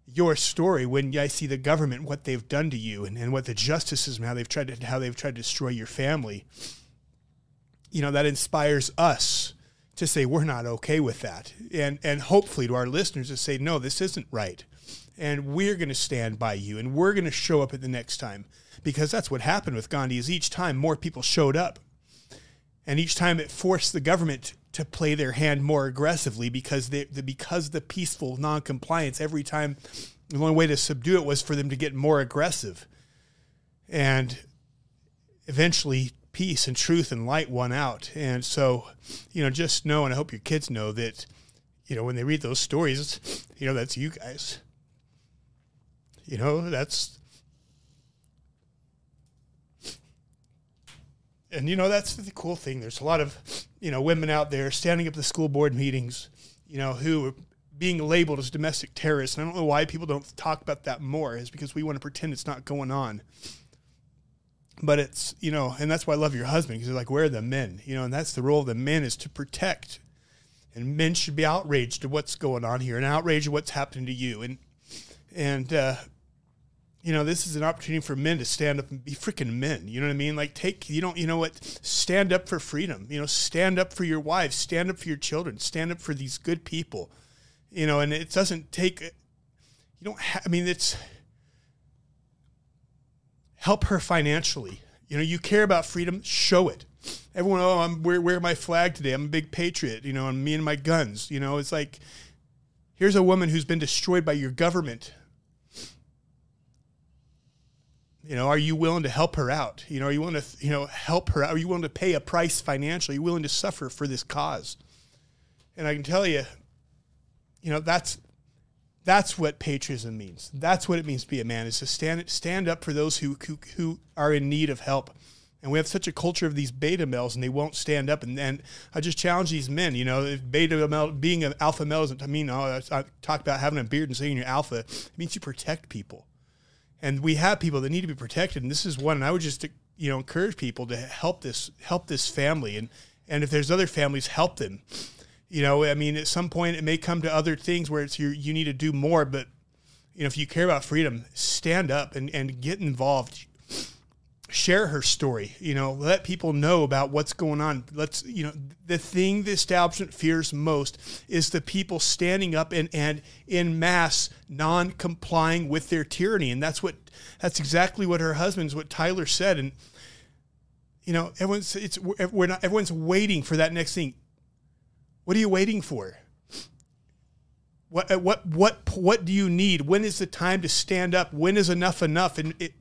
your story when I see the government what they've done to you and, and what the justice system how they've tried to how they've tried to destroy your family, you know, that inspires us to say we're not okay with that. And and hopefully to our listeners to say no this isn't right. And we're going to stand by you and we're going to show up at the next time. Because that's what happened with Gandhi is each time more people showed up and each time it forced the government to play their hand more aggressively because they, the because the peaceful non-compliance every time the only way to subdue it was for them to get more aggressive. And eventually peace and truth and light won out. And so you know just know and i hope your kids know that you know when they read those stories you know that's you guys. You know, that's and you know that's the cool thing. There's a lot of you know women out there standing up at the school board meetings, you know, who are being labeled as domestic terrorists. And I don't know why people don't talk about that more. Is because we want to pretend it's not going on. But it's you know, and that's why I love your husband because he's like, where are the men? You know, and that's the role of the men is to protect. And men should be outraged at what's going on here and outraged at what's happening to you. And and uh, you know, this is an opportunity for men to stand up and be freaking men. You know what I mean? Like take you don't you know what? Stand up for freedom. You know, stand up for your wives, stand up for your children, stand up for these good people. You know, and it doesn't take you don't ha- I mean it's help her financially. You know, you care about freedom, show it. Everyone, oh, I'm wear, wear my flag today. I'm a big patriot, you know, and me and my guns. You know, it's like here's a woman who's been destroyed by your government you know, are you willing to help her out? You know, are you willing to, you know, help her? Are you willing to pay a price financially? Are you willing to suffer for this cause? And I can tell you, you know, that's that's what patriotism means. That's what it means to be a man is to stand stand up for those who who, who are in need of help. And we have such a culture of these beta males, and they won't stand up. And, and I just challenge these men. You know, if beta male being an alpha male doesn't I mean, oh, I talk about having a beard and saying you're alpha. It means you protect people and we have people that need to be protected. And this is one and i would just you know encourage people to help this help this family. And and if there's other families help them. You know i mean at some point it may come to other things where it's you you need to do more. But you know if you care about freedom stand up and and get involved share her story you know let people know about what's going on. Let's you know the thing the establishment fears most is the people standing up and and in mass non-complying with their tyranny. And that's what that's exactly what her husband's what tyler said. And you know everyone's it's we're not everyone's waiting for that next thing. What are you waiting for? What what what what do you need? When is the time to stand up? When is enough enough? And it,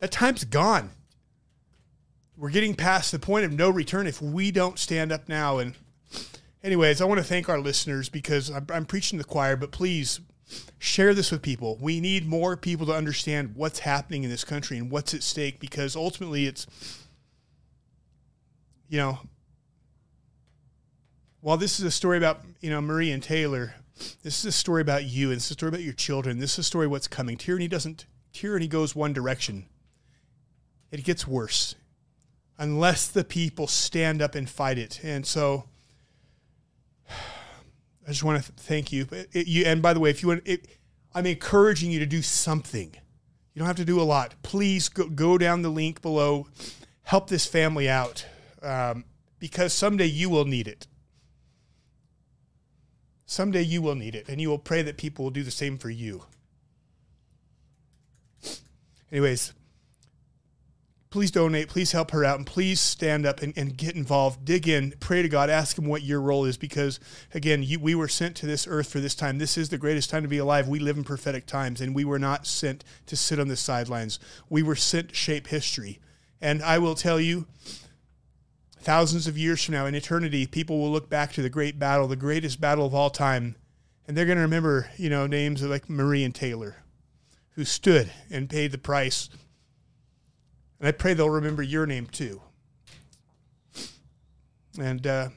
that time's gone. We're getting past the point of no return if we don't stand up now. And, anyways, I want to thank our listeners because I'm, I'm preaching to the choir, but please share this with people. We need more people to understand what's happening in this country and what's at stake because ultimately it's, you know, while this is a story about, you know, Marie and Taylor, this is a story about you and it's a story about your children. This is a story what's coming. Tyranny doesn't, tyranny goes one direction it gets worse unless the people stand up and fight it. And so <sighs> I just want to thank you. It, you. And by the way, if you want, it, I'm encouraging you to do something. You don't have to do a lot. Please go, go down the link below. Help this family out um, because someday you will need it. Someday you will need it, and you will pray that people will do the same for you. Anyways, please donate, please help her out, and please stand up and, and get involved. Dig in, pray to God, ask Him what your role is, because again, you, we were sent to this earth for this time. This is the greatest time to be alive. We live in prophetic times, and we were not sent to sit on the sidelines. We were sent to shape history. And I will tell you, thousands of years from now, in eternity, people will look back to the great battle, the greatest battle of all time, and they're going to remember, you know, names like Marie and Taylor, who stood and paid the price and I pray they'll remember your name too. And uh,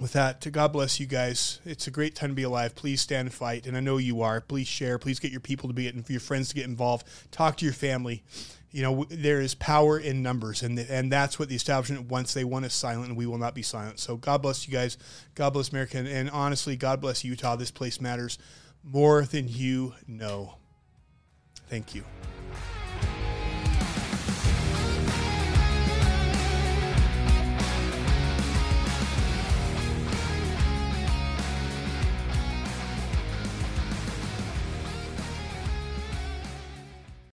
with that, God bless you guys. It's a great time to be alive. Please stand and fight. And I know you are. Please share. Please get your people to be it for your friends to get involved. Talk to your family. You know, there is power in numbers, and and that's what the establishment wants. They want us silent, and we will not be silent. So God bless you guys. God bless America, and, and honestly, God bless Utah. This place matters more than you know. Thank you.